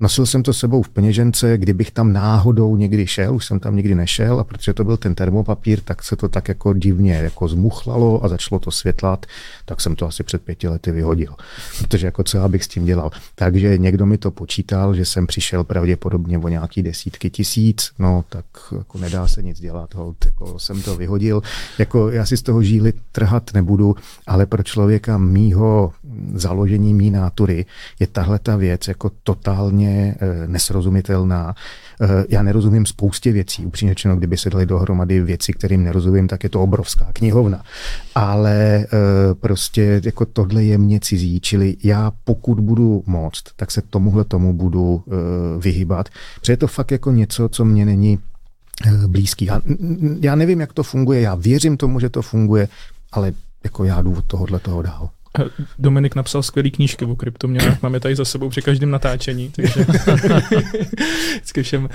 Nosil jsem to sebou v peněžence, kdybych tam náhodou někdy šel, už jsem tam nikdy nešel a protože to byl ten termopapír, tak se to tak jako divně jako zmuchlalo a začalo to světlat, tak jsem to asi před pěti lety vyhodil. Protože jako co abych s tím dělal. Takže někdo mi to počítal, že jsem přišel pravděpodobně o nějaký desítky tisíc, no tak jako nedá se nic dělat, hold, jako jsem to vyhodil. Jako já si z toho žíly trhat nebudu, ale pro člověka mýho založení mý nátury je tahle ta věc jako totálně e, nesrozumitelná. E, já nerozumím spoustě věcí. Upřímně řečeno, kdyby se dali dohromady věci, kterým nerozumím, tak je to obrovská knihovna. Ale e, prostě jako tohle je mě cizí, čili já pokud budu moct, tak se tomuhle tomu budu vyhybat. Protože je to fakt jako něco, co mě není blízký. Já, já nevím, jak to funguje, já věřím tomu, že to funguje, ale jako já jdu od tohohle toho dál. Dominik napsal skvělý knížky o kryptoměnách, máme tady za sebou při každém natáčení, takže [laughs] vždycky všem uh,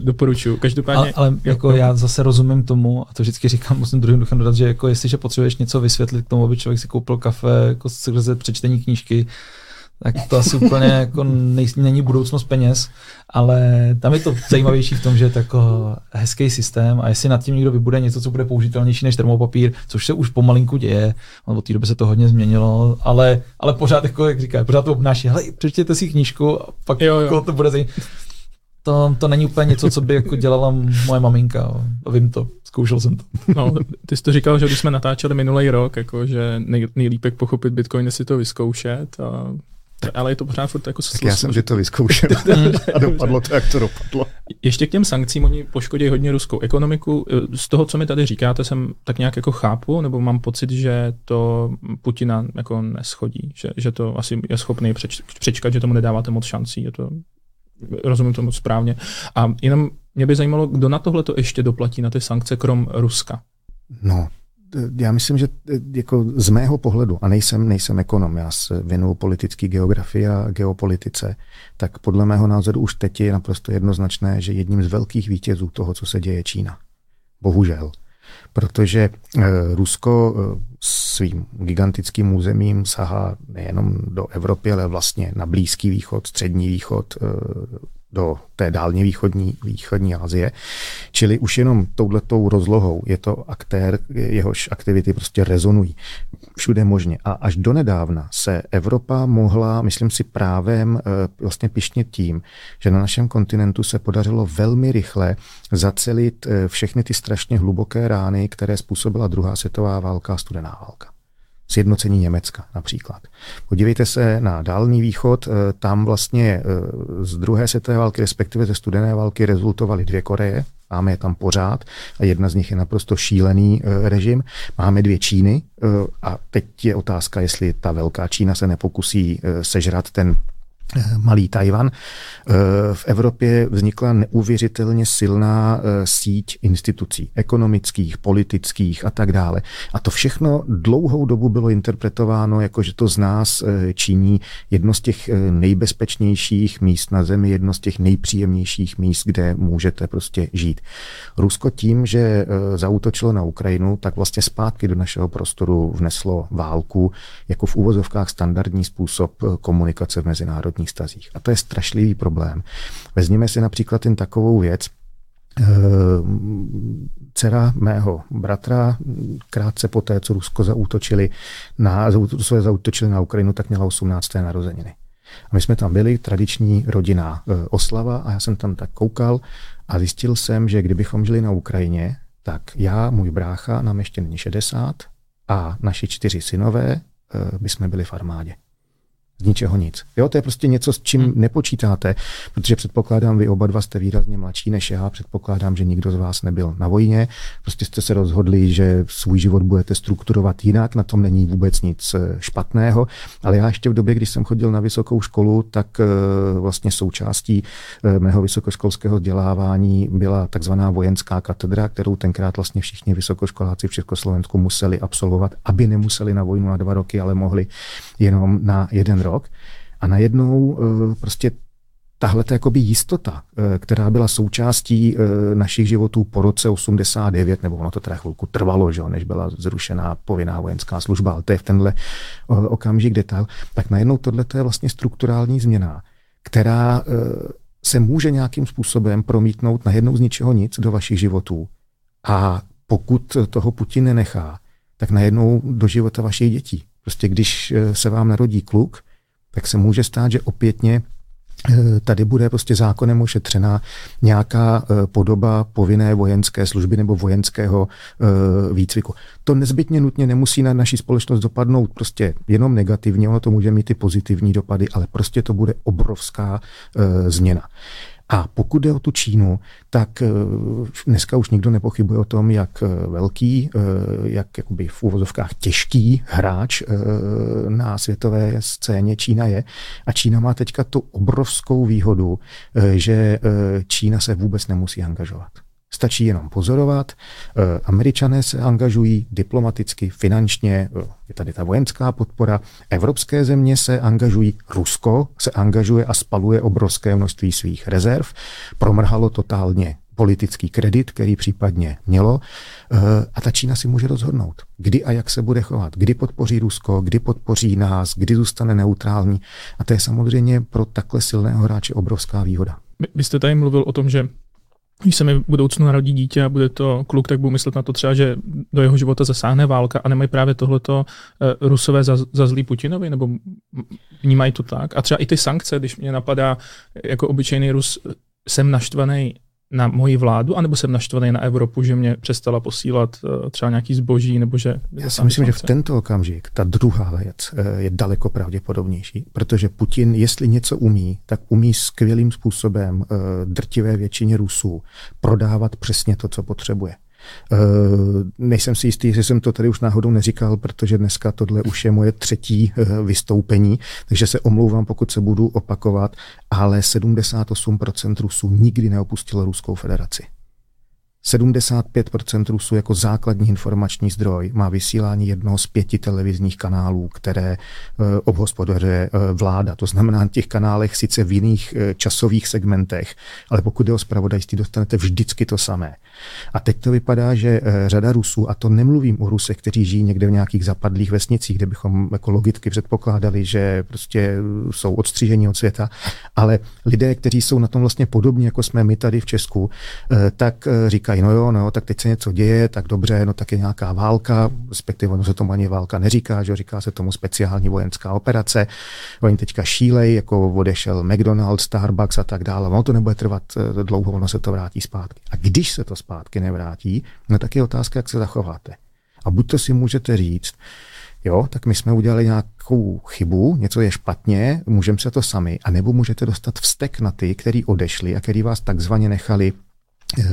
doporučuju. Každopádně... Ale, ale jako já zase rozumím tomu, a to vždycky říkám, musím druhým duchem dodat, že jako jestliže potřebuješ něco vysvětlit k tomu, aby člověk si koupil kafe jako skrze přečtení knížky, tak to asi úplně jako nej, není budoucnost peněz, ale tam je to zajímavější v tom, že je to jako hezký systém a jestli nad tím někdo vybude něco, co bude použitelnější než termopapír, což se už pomalinku děje, od té doby se to hodně změnilo, ale, ale pořád, jako jak říká, pořád to obnáší, hele, přečtěte si knížku a pak jo, jo. Jako to bude zajímavé. To, to není úplně něco, co by jako dělala moje maminka. Vím to, zkoušel jsem to. No, ty jsi to říkal, že když jsme natáčeli minulý rok, jako, že nej, nejlíp pochopit Bitcoin je si to vyzkoušet a ale je to pořád furt jako tak já jsem že to vyzkoušel [laughs] a dopadlo to, jak to dopadlo. Ještě k těm sankcím, oni poškodí hodně ruskou ekonomiku. Z toho, co mi tady říkáte, jsem tak nějak jako chápu, nebo mám pocit, že to Putina jako neschodí, že, že to asi je schopný přeč, přečkat, že tomu nedáváte moc šancí. Je to, rozumím tomu správně. A jenom mě by zajímalo, kdo na tohle to ještě doplatí, na ty sankce, krom Ruska. No, já myslím, že eh, jako z mého pohledu, a nejsem, nejsem ekonom, já se věnuju politické geografii a geopolitice, tak podle mého názoru už teď je naprosto jednoznačné, že jedním z velkých vítězů toho, co se děje Čína. Bohužel. Protože eh, Rusko eh, svým gigantickým územím sahá nejenom do Evropy, ale vlastně na Blízký východ, Střední východ, do té dálně východní, východní Asie. Čili už jenom touhletou rozlohou je to aktér, jehož aktivity prostě rezonují všude možně. A až donedávna se Evropa mohla, myslím si právem, eh, vlastně pišnit tím, že na našem kontinentu se podařilo velmi rychle zacelit eh, všechny ty strašně hluboké rány, které způsobila druhá světová válka a studená válka sjednocení Německa například. Podívejte se na Dálný východ, eh, tam vlastně eh, z druhé světové války, respektive ze studené války rezultovaly dvě Koreje, máme je tam pořád a jedna z nich je naprosto šílený eh, režim. Máme dvě Číny a teď je otázka, jestli ta velká Čína se nepokusí sežrat ten malý Tajvan. Eh, v Evropě vznikla neuvěřitelně silná eh, síť institucí, ekonomických, politických a tak dále. A to všechno dlouhou dobu bylo interpretováno jako, že to z nás činí jedno z těch nejbezpečnějších míst na zemi, jedno z těch nejpříjemnějších míst, kde můžete prostě žít. Rusko tím, že zautočilo na Ukrajinu, tak vlastně zpátky do našeho prostoru vneslo válku jako v úvozovkách standardní způsob komunikace v mezinárodní mezinárodních stazích. A to je strašlivý problém. Vezměme si například jen takovou věc, eh, dcera mého bratra krátce po té, co Rusko zaútočili na, své zaútočili na Ukrajinu, tak měla 18. narozeniny. A my jsme tam byli, tradiční rodinná eh, oslava a já jsem tam tak koukal a zjistil jsem, že kdybychom žili na Ukrajině, tak já, můj brácha, nám ještě není 60 a naši čtyři synové eh, by jsme byli v armádě z ničeho nic. Jo, to je prostě něco, s čím hmm. nepočítáte, protože předpokládám, vy oba dva jste výrazně mladší než já, předpokládám, že nikdo z vás nebyl na vojně, prostě jste se rozhodli, že svůj život budete strukturovat jinak, na tom není vůbec nic eh, špatného, ale já ještě v době, když jsem chodil na vysokou školu, tak eh, vlastně součástí eh, mého vysokoškolského vzdělávání byla takzvaná vojenská katedra, kterou tenkrát vlastně všichni vysokoškoláci v Československu museli absolvovat, aby nemuseli na vojnu na dva roky, ale mohli jenom na jeden rok a najednou eh, prostě tahle jistota, eh, která byla součástí eh, našich životů po roce 89, nebo ono to teda chvilku trvalo, že, než byla zrušená povinná vojenská služba, ale to je v tenhle okamžik detail, tak najednou tohle je vlastně strukturální změna, která se může nějakým způsobem promítnout najednou z ničeho nic do vašich životů. A pokud toho Putin nenechá, tak najednou do života vašich dětí. Prostě když se vám narodí kluk, tak se může stát, že opětně eh, tady bude prostě zákonem ošetřená nějaká eh, podoba povinné vojenské služby nebo vojenského eh, výcviku. To nezbytně nutně nemusí na naší společnost dopadnout prostě jenom negativně, ono to může mít i pozitivní dopady, ale prostě to bude obrovská změna. A pokud jde o tu Čínu, tak eh, dneska už nikdo nepochybuje o tom, jak eh, velký, eh, jak jakoby v úvozovkách těžký hráč na světové scéně Čína je. A Čína má teďka tu obrovskou výhodu, že Čína se vůbec nemusí angažovat. Stačí jenom pozorovat. Eh, Američané se angažují diplomaticky, finančně, eh, je tady ta vojenská podpora. Evropské země se angažují, Rusko se angažuje a spaluje obrovské množství svých rezerv. Promrhalo totálně politický kredit, který případně mělo. Eh, a ta Čína si může rozhodnout, kdy a jak se bude chovat, kdy podpoří Rusko, kdy podpoří nás, kdy zůstane neutrální. A to je samozřejmě pro takhle silného hráče obrovská výhoda. Vy jste tady mluvil o tom, že když se mi v budoucnu narodí dítě a bude to kluk, tak budu myslet na to třeba, že do jeho života zasáhne válka a nemají právě tohleto uh, rusové za, za zlý Putinovi, nebo vnímají to tak. A třeba i ty sankce, když mě napadá jako obyčejný Rus, jsem naštvaný na moji vládu, anebo jsem naštvaný na Evropu, že mě přestala posílat uh, třeba nějaký zboží, nebo že... Já si myslím, že v tento okamžik ta druhá věc uh, je daleko pravděpodobnější, protože Putin, jestli něco umí, tak umí skvělým způsobem uh, drtivé většině Rusů prodávat přesně to, co potřebuje. Uh, nejsem si jistý, jestli jsem to tady už náhodou neříkal, protože dneska tohle už je moje třetí uh, vystoupení, takže se omlouvám, pokud se budu opakovat, ale 78% Rusů nikdy neopustilo Ruskou federaci. 75% Rusů jako základní informační zdroj má vysílání jednoho z pěti televizních kanálů, které uh, obhospodařuje uh, vláda. To znamená na těch kanálech sice v jiných uh, časových segmentech, ale pokud jde o spravodajství, dostanete vždycky to samé. A teď to vypadá, že řada Rusů, a to nemluvím o Rusech, kteří žijí někde v nějakých zapadlých vesnicích, kde bychom jako logicky předpokládali, že prostě jsou odstřížení od světa, ale lidé, kteří jsou na tom vlastně podobně, jako jsme my tady v Česku, tak říkají, říkají, no jo, no, tak teď se něco děje, tak dobře, no tak je nějaká válka, respektive ono se tomu ani válka neříká, že říká se tomu speciální vojenská operace. Oni teďka šílej, jako odešel McDonald's, Starbucks a tak dále. Ono to nebude trvat eh, dlouho, ono se to vrátí zpátky. A když se to zpátky nevrátí, no tak je otázka, jak se zachováte. A buď to si můžete říct, jo, tak my jsme udělali nějakou chybu, něco je špatně, můžeme se to sami, a nebo můžete dostat vztek na ty, který odešli a který vás takzvaně nechali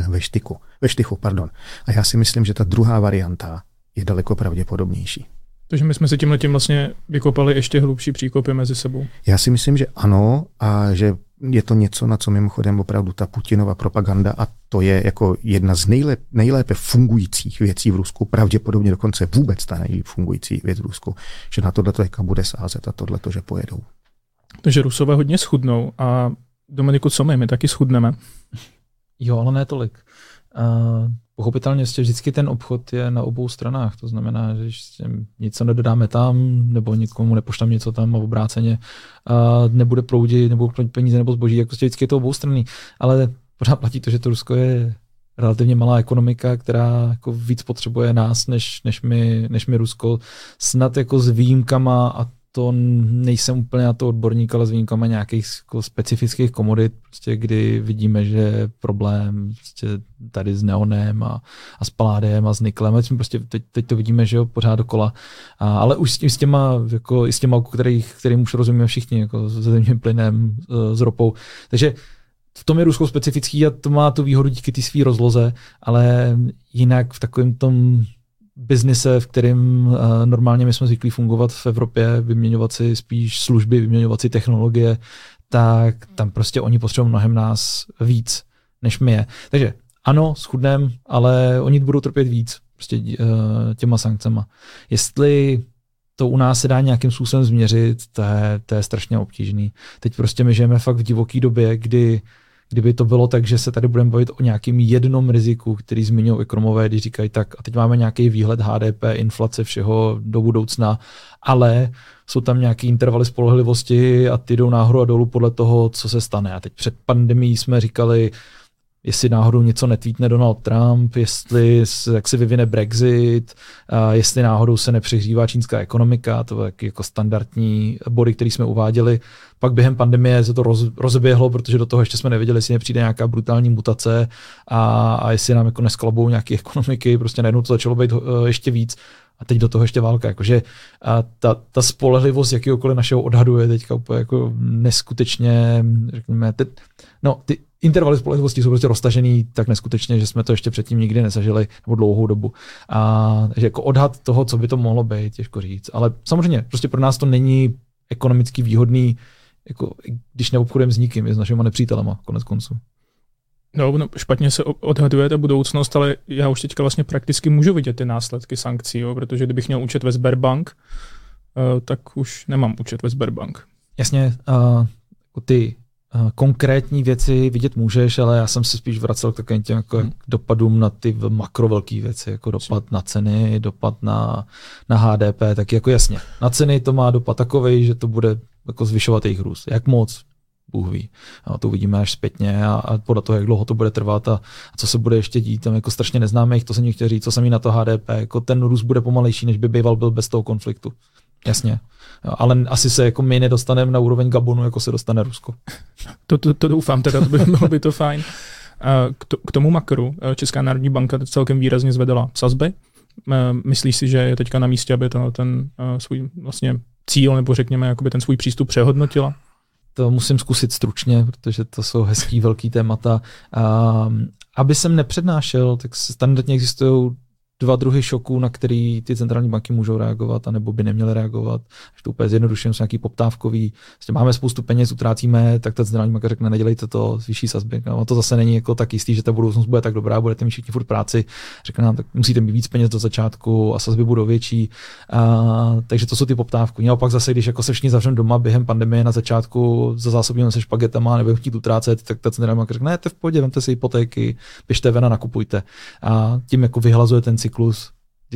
ve štyku, ve štychu, pardon. A já si myslím, že ta druhá varianta je daleko pravděpodobnější. Takže my jsme se tímhle tím vlastně vykopali ještě hlubší příkopy mezi sebou. Já si myslím, že ano a že je to něco, na co mimochodem opravdu ta Putinova propaganda a to je jako jedna z nejlep, nejlépe fungujících věcí v Rusku, pravděpodobně dokonce vůbec ta nejlépe fungující věc v Rusku, že na tohle to bude sázet a tohle to, že pojedou. Takže Rusové hodně schudnou a Dominiku, co my? My taky schudneme. Jo, ale ne tolik. Uh, pochopitelně ještě vždycky ten obchod je na obou stranách. To znamená, že když něco nedodáme tam, nebo někomu nepošlem něco tam a obráceně uh, nebude proudit, nebo peníze nebo zboží, jako prostě vždycky je to obou strany. Ale pořád platí to, že to Rusko je relativně malá ekonomika, která jako víc potřebuje nás, než, než, my, než my Rusko. Snad jako s výjimkama a to nejsem úplně na to odborník, ale s výjimkami nějakých jako specifických komodit, prostě, kdy vidíme, že je problém prostě tady s neonem a, a s paládem a s niklem. A prostě teď, teď, to vidíme, že jo, pořád dokola. A, ale už s, tím, s těma, jako, i s těma, kterých, kterým už rozumíme všichni, jako se zemním plynem, s ropou. Takže v tom je Rusko specifický a to má tu výhodu díky té své rozloze, ale jinak v takovém tom biznise, v kterém uh, normálně my jsme zvyklí fungovat v Evropě, vyměňovat si spíš služby, vyměňovat si technologie, tak tam prostě oni potřebují mnohem nás víc, než my je. Takže ano, schudnem, ale oni budou trpět víc prostě uh, těma sankcema. Jestli to u nás se dá nějakým způsobem změřit, to je, to je strašně obtížný. Teď prostě my žijeme fakt v divoké době, kdy uh, Kdyby to bylo tak, že se tady budeme bavit o nějakým jednom riziku, který zmiňují ekonomové, když říkají tak, a teď máme nějaký výhled HDP, inflace, všeho do budoucna, ale jsou tam nějaké intervaly spolehlivosti a ty jdou nahoru a dolů podle toho, co se stane. A teď před pandemí jsme říkali, jestli náhodou něco netvítne Donald Trump, jestli jak se vyvine Brexit, a jestli náhodou se nepřehřívá čínská ekonomika, to je jako standardní body, které jsme uváděli. Pak během pandemie se to roz, rozběhlo, protože do toho ještě jsme nevěděli, jestli nepřijde nějaká brutální mutace a, a jestli nám jako nesklabou nějaké [laughs] ekonomiky, prostě najednou to začalo být uh, ještě víc. A teď do toho ještě válka. Jakože a ta, ta spolehlivost jakýkoliv našeho odhadu je teďka úplně jako neskutečně, řekněme, te, no, ty intervaly spolehlivosti jsou prostě roztažený tak neskutečně, že jsme to ještě předtím nikdy nezažili nebo dlouhou dobu. A takže jako odhad toho, co by to mohlo být, těžko říct. Ale samozřejmě, prostě pro nás to není ekonomicky výhodný, jako, když neobchodujeme s nikým, je s našimi nepřítelema, konec konců. No, no, špatně se odhaduje ta budoucnost, ale já už teďka vlastně prakticky můžu vidět ty následky sankcí, jo, protože kdybych měl účet ve Sberbank, uh, tak už nemám účet ve Sberbank. Jasně, uh, ty konkrétní věci vidět můžeš, ale já jsem se spíš vracel k takovým těm jako hmm. dopadům na ty makro velké věci, jako dopad na ceny, dopad na, na HDP, tak jako jasně. Na ceny to má dopad takový, že to bude jako zvyšovat jejich růst. Jak moc? Bůh ví. A to uvidíme až zpětně a, a podle toho, jak dlouho to bude trvat a, a co se bude ještě dít. Tam jako strašně neznáme jich, to jsem chtěl říct, co jsem na to HDP. Jako ten růst bude pomalejší, než by býval byl bez toho konfliktu. Jasně. Ale asi se jako my nedostaneme na úroveň Gabonu, jako se dostane Rusko. To, to, to doufám, teda to by [laughs] bylo by to fajn. K, to, k tomu makru eh, Česká národní banka celkem výrazně zvedala sazby. Eh, myslíš si, že je teďka na místě, aby to, ten eh, svůj vlastně cíl, nebo řekněme, jakoby ten svůj přístup přehodnotila? To musím zkusit stručně, protože to jsou hezký velký témata. Um, aby jsem nepřednášel, tak standardně existují dva druhy šoků, na který ty centrální banky můžou reagovat, anebo by neměly reagovat. Až to úplně zjednoduším, jsou nějaký poptávkový. Vlastně máme spoustu peněz, utrácíme, tak ta centrální banka řekne, nedělejte to, zvýší sazby. No, to zase není jako tak jistý, že ta budoucnost bude tak dobrá, budete mít všichni furt práci. Řekne nám, tak musíte mít víc peněz do začátku a sazby budou větší. A, takže to jsou ty poptávky. Naopak zase, když jako se všichni zavřeme doma během pandemie na začátku za zásobíme se špagetama nebo chtít utrácet, tak ta centrální banka řekne, ne, v pohodě, vemte si hypotéky, běžte ven a nakupujte. A tím jako vyhlazuje ten cyklus,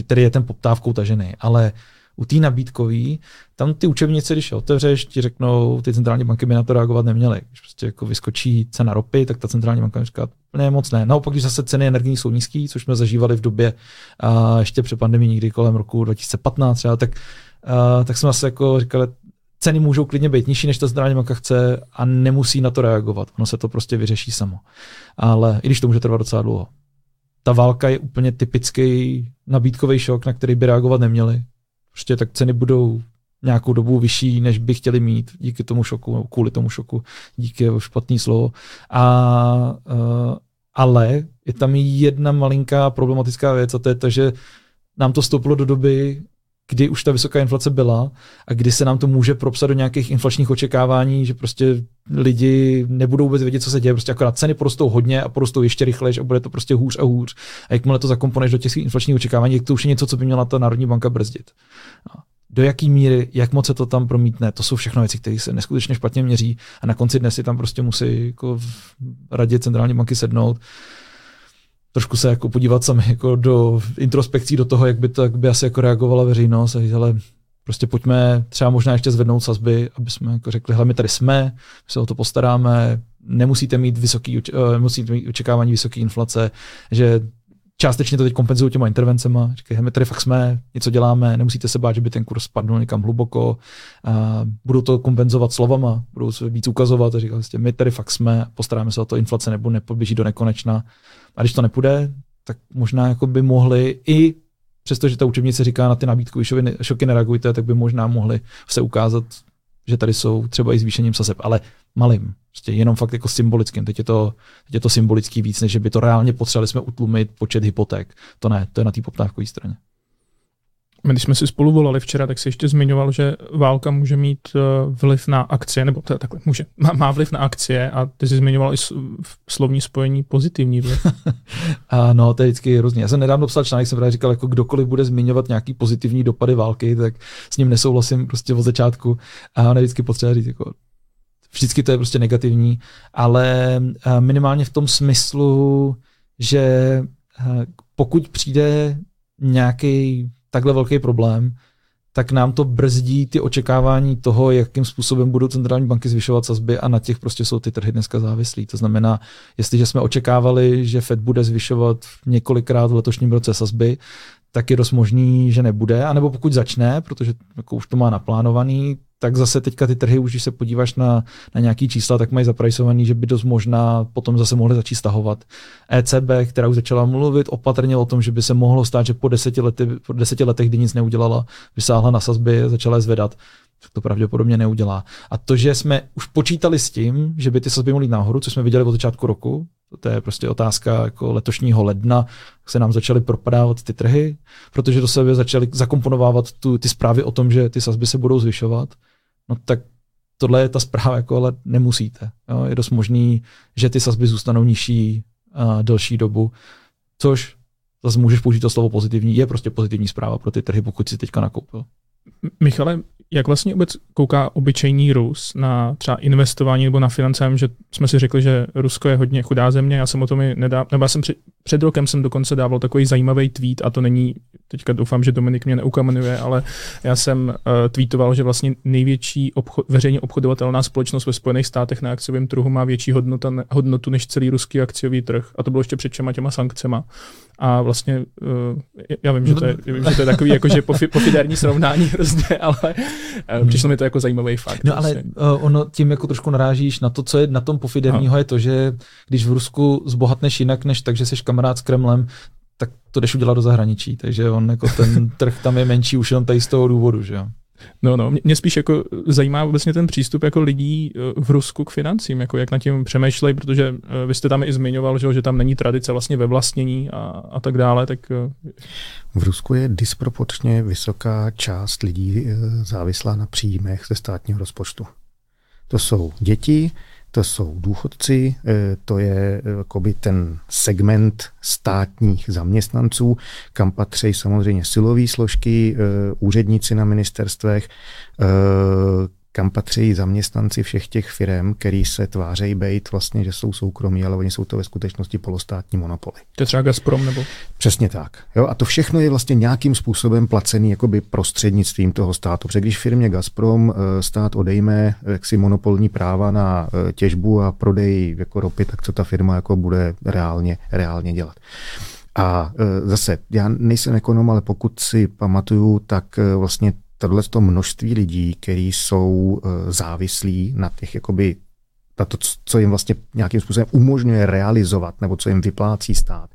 který je ten poptávkou tažený. Ale u té nabídkové, tam ty učebnice, když je otevřeš, ti řeknou, ty centrální banky by na to reagovat neměly. Když prostě jako vyskočí cena ropy, tak ta centrální banka říká, ne, moc ne. Naopak, když zase ceny energií jsou nízké, což jsme zažívali v době a ještě před pandemí někdy kolem roku 2015 třeba, tak, a, tak jsme asi jako říkali, ceny můžou klidně být nižší, než ta centrální banka chce a nemusí na to reagovat. Ono se to prostě vyřeší samo. Ale i když to může trvat docela dlouho ta válka je úplně typický nabídkový šok, na který by reagovat neměli. Prostě tak ceny budou nějakou dobu vyšší, než by chtěli mít díky tomu šoku, kvůli tomu šoku, díky špatný slovo. A, uh, ale je tam jedna malinká problematická věc a to je to, že nám to stouplo do doby, kdy už ta vysoká inflace byla a kdy se nám to může propsat do nějakých inflačních očekávání, že prostě lidi nebudou vůbec vědět, co se děje, prostě akorát ceny porostou hodně a porostou ještě rychleji a bude to prostě hůř a hůř. A jakmile to zakomponuješ do těch inflačních očekávání, tak to už je něco, co by měla ta Národní banka brzdit. Do jaký míry, jak moc se to tam promítne, to jsou všechno věci, které se neskutečně špatně měří a na konci dne si tam prostě musí jako radě centrální banky sednout trošku se jako podívat sami jako do introspekcí do toho, jak by to jak by asi jako reagovala veřejnost a ale prostě pojďme třeba možná ještě zvednout sazby, aby jsme jako řekli, hele, my tady jsme, my se o to postaráme, nemusíte mít vysoký, uh, musíte mít očekávání vysoké inflace, že částečně to teď kompenzují těma intervencema. Říkají, my tady fakt jsme, něco děláme, nemusíte se bát, že by ten kurz spadnul někam hluboko. A budou to kompenzovat slovama, budou se víc ukazovat a říkají, my tady fakt jsme, postaráme se o to, inflace nebo nepoběží do nekonečna. A když to nepůjde, tak možná jako by mohli i přestože ta učebnice říká na ty nabídkové šoky nereagujte, tak by možná mohli se ukázat, že tady jsou třeba i zvýšením sazeb, ale malým, prostě jenom fakt jako symbolickým. Teď je to, teď je to symbolický víc, než by to reálně potřebovali jsme utlumit počet hypoték. To ne, to je na té poptávkové straně. My, když jsme si spolu volali včera, tak si ještě zmiňoval, že válka může mít eh, vliv na akcie, nebo to takhle, může, má, má vliv na akcie a ty jsi zmiňoval i slovní spojení pozitivní vliv. [laughs] no, to je vždycky hrozně. Já jsem nedávno psal článek, jsem právě říkal, jako kdokoliv bude zmiňovat nějaký pozitivní dopady války, tak s ním nesouhlasím prostě od začátku a on je vždycky potřeba říct, jako vždycky to je prostě negativní, ale eh, minimálně v tom smyslu, že eh, pokud přijde nějaký takhle velký problém, tak nám to brzdí ty očekávání toho, jakým způsobem budou centrální banky zvyšovat sazby a na těch prostě jsou ty trhy dneska závislí. To znamená, jestliže jsme očekávali, že Fed bude zvyšovat několikrát v letošním roce sazby, tak je dost možný, že nebude, anebo pokud začne, protože jako už to má naplánovaný, tak zase teďka ty trhy, už když se podíváš na, na nějaký čísla, tak mají zaprajsovaný, že by dost možná potom zase mohli začít stahovat. ECB, která už začala mluvit opatrně o tom, že by se mohlo stát, že po deseti, lety, po deseti letech, kdy nic neudělala, vysáhla na sazby, začala je zvedat, tak to pravděpodobně neudělá. A to, že jsme už počítali s tím, že by ty sazby mohly nahoru, co jsme viděli od začátku roku, to je prostě otázka jako letošního ledna, se nám začaly propadávat ty trhy, protože do sebe začaly zakomponovávat tu, ty zprávy o tom, že ty sazby se budou zvyšovat no tak tohle je ta zpráva, jako ale nemusíte. Jo? Je dost možný, že ty sazby zůstanou nižší a delší dobu, což zase můžeš použít to slovo pozitivní, je prostě pozitivní zpráva pro ty trhy, pokud si teďka nakoupil. Michale, jak vlastně vůbec kouká obyčejný Rus na třeba investování nebo na financem, že jsme si řekli, že Rusko je hodně chudá země, já jsem o tom i nedá, nebo já jsem před, před rokem jsem dokonce dával takový zajímavý tweet a to není, teďka doufám, že Dominik mě neukamenuje, ale já jsem uh, tweetoval, že vlastně největší obchod, veřejně obchodovatelná společnost ve Spojených státech na akciovém trhu má větší hodnota, hodnotu než celý ruský akciový trh a to bylo ještě před těma těma sankcema. A vlastně, uh, já vím, že to je, vím, že to je takový jakože pofi, pofiderní srovnání hrozně, ale uh, přišlo mi to jako zajímavý fakt. No ale uh, ono tím jako trošku narážíš na to, co je na tom pofiderního, je to, že když v Rusku zbohatneš jinak, než tak, že jsi kamarád s Kremlem, tak to jdeš udělat do zahraničí. Takže on jako ten [laughs] trh tam je menší už jenom tady z toho důvodu, že jo. No, no, mě spíš jako zajímá vlastně ten přístup jako lidí eh, v Rusku k financím, jako jak nad tím přemýšlejí, protože eh, vy jste tam i zmiňoval, že, že tam není tradice vlastně ve vlastnění a, a tak dále, tak... Eh, v Rusku je disproporčně vysoká část lidí závislá na příjmech ze státního rozpočtu. To jsou děti, to jsou důchodci, eh, to je eh, jakoby ten segment státních zaměstnanců, kam patří samozřejmě silové složky, eh, úředníci na ministerstvech, kam patří zaměstnanci všech těch firm, který se tvářejí být vlastně, že jsou soukromí, ale oni jsou to ve skutečnosti polostátní monopoly. To je třeba Gazprom nebo? Přesně tak. Jo, a to všechno je vlastně nějakým způsobem placený jakoby prostřednictvím toho státu. Protože když firmě Gazprom eh, stát odejme eh, jaksi monopolní práva na eh, těžbu a prodej jako ropy, tak co ta firma jako bude reálně, reálně dělat. A zase, já nejsem ekonom, ale pokud si pamatuju, tak vlastně tohle to množství lidí, kteří jsou eh, závislí na těch jakoby na to, co jim vlastně nějakým způsobem umožňuje realizovat, nebo co jim vyplácí stát,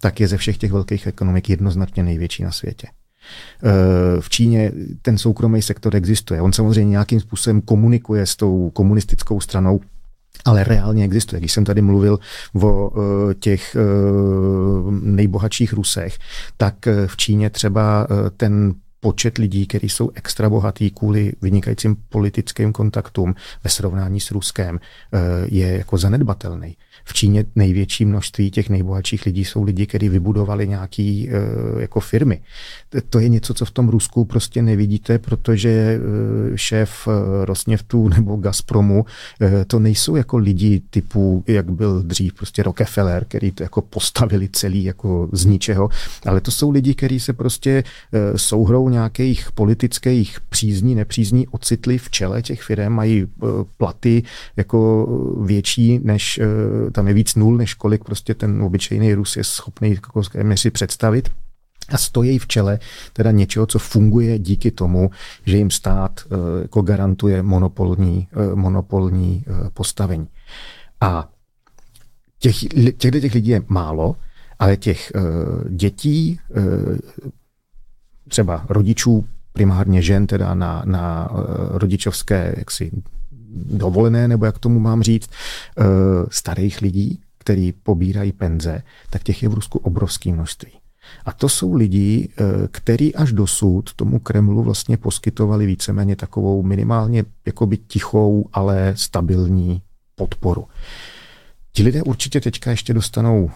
tak je ze všech těch velkých ekonomik jednoznačně největší na světě. Eh, v Číně ten soukromý sektor existuje. On samozřejmě nějakým způsobem komunikuje s tou komunistickou stranou, ale reálně existuje. Když jsem tady mluvil o eh, těch nejbohatších Rusech, tak v Číně třeba ten počet lidí, kteří jsou extra bohatí kvůli vynikajícím politickým kontaktům ve srovnání s Ruskem, eh, je jako zanedbatelný. V Číně největší množství těch nejbohatších lidí jsou lidi, kteří vybudovali nějaké eh, jako firmy. To je něco, co v tom Rusku prostě nevidíte, protože eh, šéf Rosněvtu nebo Gazpromu to nejsou jako lidi typu, jak byl dřív prostě Rockefeller, který to jako postavili celý jako z ničeho, ale to jsou lidi, kteří se prostě souhrou nějakých politických přízní, nepřízní ocitli v čele těch firm, mají eh, platy jako větší než, eh, tam je víc nul, než kolik prostě ten obyčejný Rus je schopný jako si představit a stojí v čele teda něčeho, co funguje díky tomu, že jim stát jako garantuje monopolní, monopolní postavení. A těch, těchto těch lidí je málo, ale těch dětí, třeba rodičů, primárně žen, teda na, na eh, rodičovské jaksi dovolené, nebo jak tomu mám říct, eh, starých lidí, který pobírají penze, tak těch je v Rusku obrovské množství. A to jsou lidi, eh, který až dosud tomu Kremlu vlastně poskytovali víceméně takovou minimálně jakoby tichou, ale stabilní podporu. Ti lidé určitě teďka ještě dostanou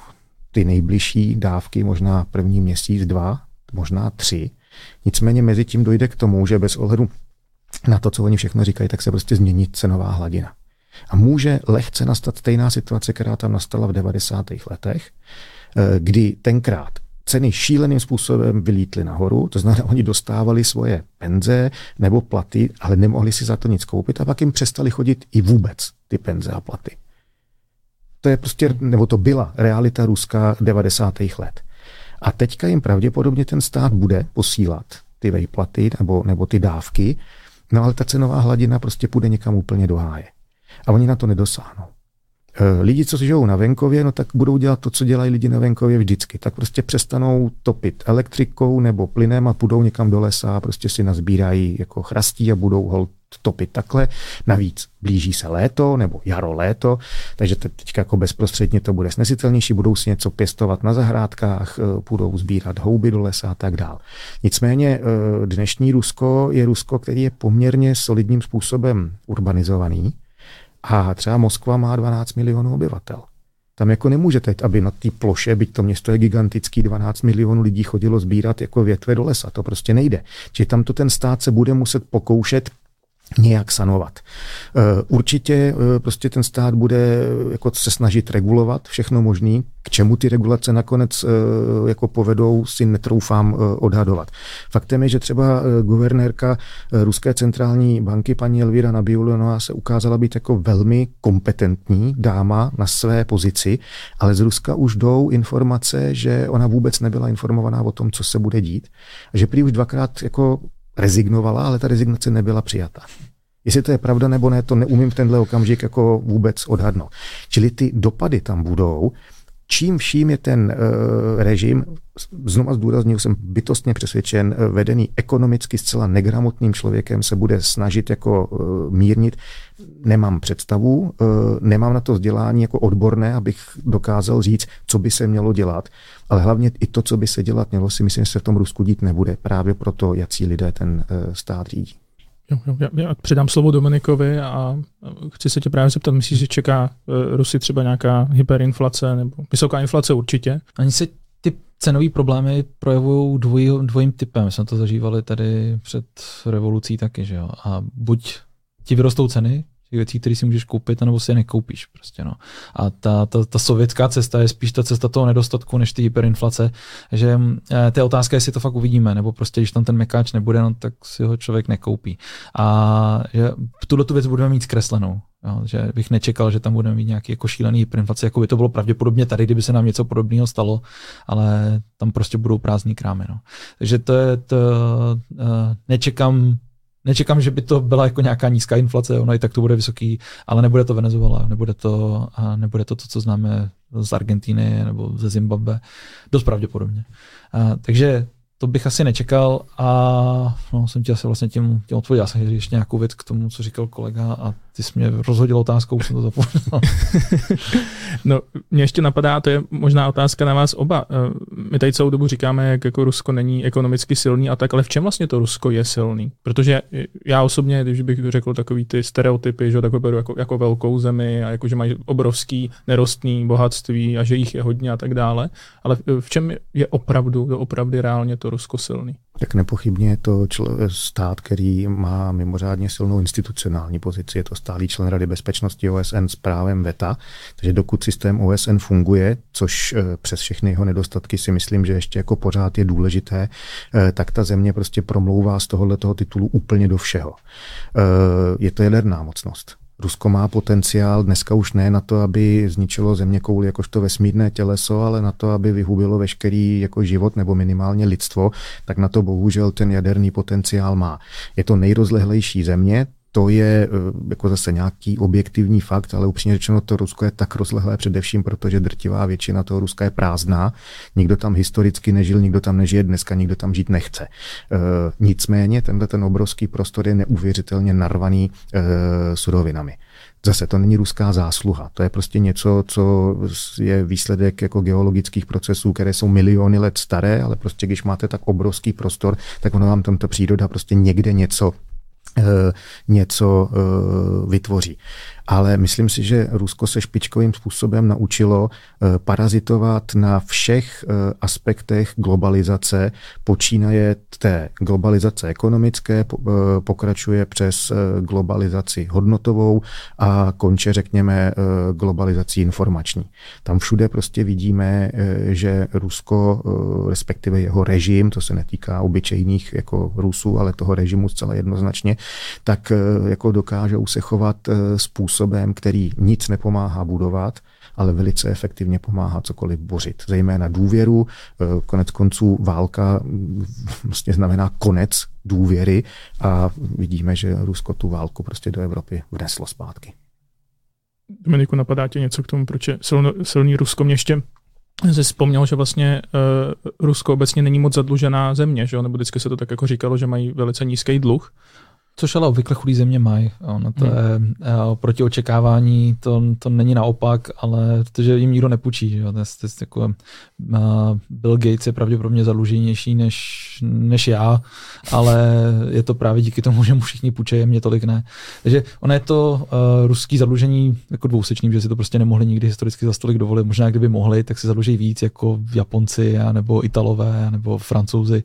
ty nejbližší dávky, možná první měsíc, dva, možná tři, Nicméně mezi tím dojde k tomu, že bez ohledu na to, co oni všechno říkají, tak se prostě změní cenová hladina. A může lehce nastat stejná situace, která tam nastala v 90. letech, eh, kdy tenkrát ceny šíleným způsobem vylítly nahoru, to znamená, oni dostávali svoje penze nebo platy, ale nemohli si za to nic koupit a pak jim přestali chodit i vůbec ty penze a platy. To je prostě, nebo to byla realita Ruska 90. let. A teďka jim pravděpodobně ten stát bude posílat ty vejplaty nebo, nebo ty dávky, no ale ta cenová hladina prostě půjde někam úplně do háje. A oni na to nedosáhnou. E, lidi, co žijou na venkově, no tak budou dělat to, co dělají lidi na venkově vždycky. Tak prostě přestanou topit elektrikou nebo plynem a půjdou někam do lesa a prostě si nazbírají jako chrastí a budou hold topit takhle. Navíc blíží se léto nebo jaro léto, takže teď jako bezprostředně to bude snesitelnější, budou si něco pěstovat na zahrádkách, eh, budou sbírat houby do lesa a tak dál. Nicméně eh, dnešní Rusko je Rusko, který je poměrně solidním způsobem urbanizovaný a třeba Moskva má 12 milionů obyvatel. Tam jako nemůžete, aby na té ploše, byť to město je gigantický, 12 milionů lidí chodilo sbírat jako větve do lesa. To prostě nejde. Čiže tam to ten stát se bude muset pokoušet nějak sanovat. Eh, určitě eh, prostě ten stát bude eh, jako se snažit regulovat všechno možné, k čemu ty regulace nakonec jako povedou, si netroufám odhadovat. Faktem je, že třeba guvernérka Ruské centrální banky paní Elvira Nabiulinová se ukázala být jako velmi kompetentní dáma na své pozici, ale z Ruska už jdou informace, že ona vůbec nebyla informovaná o tom, co se bude dít, a že prý už dvakrát jako rezignovala, ale ta rezignace nebyla přijata. Jestli to je pravda nebo ne, to neumím v tenhle okamžik jako vůbec odhadnout. Čili ty dopady tam budou. Čím vším je ten uh, režim, znova zdůraznil jsem bytostně přesvědčen, uh, vedený ekonomicky zcela negramotným člověkem se bude snažit jako uh, mírnit. Nemám představu, uh, nemám na to vzdělání jako odborné, abych dokázal říct, co by se mělo dělat, ale hlavně i to, co by se dělat mělo, si myslím, že se v tom Rusku dít nebude. Právě proto, jací lidé ten stát řídí. Jo, jo, já, já předám slovo Dominikovi a chci se tě právě zeptat, myslíš, že čeká uh, Rusy třeba nějaká hyperinflace nebo vysoká inflace určitě? Ani se ty cenové problémy projevují dvoj, dvojím typem. Jsme to zažívali tady před revolucí taky, že jo. A buď ti vyrostou ceny, těch věcí, které si můžeš koupit, anebo si je nekoupíš. Prostě, no. A ta, ta, ta sovětská cesta je spíš ta cesta toho nedostatku, než ty hyperinflace, že e, to je otázka, jestli to fakt uvidíme, nebo prostě, když tam ten mekáč nebude, no, tak si ho člověk nekoupí. A že tuhle tu věc budeme mít zkreslenou. Jo, že bych nečekal, že tam budeme mít nějaký jako šílený hyperinflace, jako by to bylo pravděpodobně tady, kdyby se nám něco podobného stalo, ale tam prostě budou prázdní krámy. No. Takže to je to, uh, nečekám Nečekám, že by to byla jako nějaká nízká inflace, ono i tak to bude vysoký, ale nebude to Venezuela, nebude to, nebude to to, co známe z Argentiny nebo ze Zimbabwe, dost pravděpodobně. A, takže to bych asi nečekal a no, jsem ti asi vlastně tím, tím odpověděl. Já jsem ještě nějakou věc k tomu, co říkal kolega a ty jsi mě rozhodil otázkou, už jsem to zapomněl. [laughs] no, mě ještě napadá, to je možná otázka na vás oba. Eh, my tady celou dobu říkáme, jak jako Rusko není ekonomicky silný a tak, ale v čem vlastně to Rusko je silný? Protože já osobně, když bych řekl takový ty stereotypy, že takové beru jako, jako velkou zemi a jako, že mají obrovský nerostný bohatství a že jich je hodně a tak dále, ale v čem je opravdu, to opravdu reálně to Rusko silný? Tak nepochybně je to čl- stát, který má mimořádně silnou institucionální pozici. Je to stálý člen Rady bezpečnosti OSN s právem VETA. Takže dokud systém OSN funguje, což eh, přes všechny jeho nedostatky si myslím, že ještě jako pořád je důležité, eh, tak ta země prostě promlouvá z tohoto titulu úplně do všeho. Eh, je to jaderná mocnost. Rusko má potenciál dneska už ne na to, aby zničilo země kouli jakožto vesmírné těleso, ale na to, aby vyhubilo veškerý jako život nebo minimálně lidstvo, tak na to bohužel ten jaderný potenciál má. Je to nejrozlehlejší země, to je eh, jako zase nějaký objektivní fakt, ale upřímně řečeno to Rusko je tak rozlehlé především, protože drtivá většina toho Ruska je prázdná. Nikdo tam historicky nežil, nikdo tam nežije dneska, nikdo tam žít nechce. E, nicméně tenhle ten obrovský prostor je neuvěřitelně narvaný e, surovinami. Zase to není ruská zásluha, to je prostě něco, co je výsledek jako geologických procesů, které jsou miliony let staré, ale prostě když máte tak obrovský prostor, tak ono vám tomto příroda prostě někde něco něco eh, vytvoří ale myslím si, že Rusko se špičkovým způsobem naučilo eh, parazitovat na všech eh, aspektech globalizace, počínaje té globalizace ekonomické, eh, pokračuje přes globalizaci hodnotovou a konče, řekněme, globalizací informační. Tam všude prostě vidíme, že Rusko, respektive jeho režim, to se netýká obyčejných jako Rusů, ale toho režimu zcela jednoznačně, tak jako dokážou se chovat způsobem, způsobem, který nic nepomáhá budovat, ale velice efektivně pomáhá cokoliv bořit. Zejména důvěru, eh, konec konců válka mm, vlastně znamená konec důvěry a vidíme, že Rusko tu válku prostě do Evropy vneslo zpátky. Dominiku, napadá tě něco k tomu, proč je silno, silný Rusko? Mě ještě jsi vzpomněl, že vlastně uh, Rusko obecně není moc zadlužená země, že? nebo vždycky se to tak jako říkalo, že mají velice nízký dluh. Což ale obvykle chudý země mají. Ono to hmm. je eh, proti očekávání, to, to není naopak, ale protože jim nikdo nepůjčí. Že? To je, to je jako, uh, Bill Gates je pravděpodobně zadluženější než, než já, ale je to právě díky tomu, že mu všichni půjčejí, mě tolik ne. Takže ono je to uh, ruský zadlužení jako dvousečný, že si to prostě nemohli nikdy historicky za stolik dovolit. Možná kdyby mohli, tak si zadluží víc jako Japonci, nebo Italové, nebo Francouzi.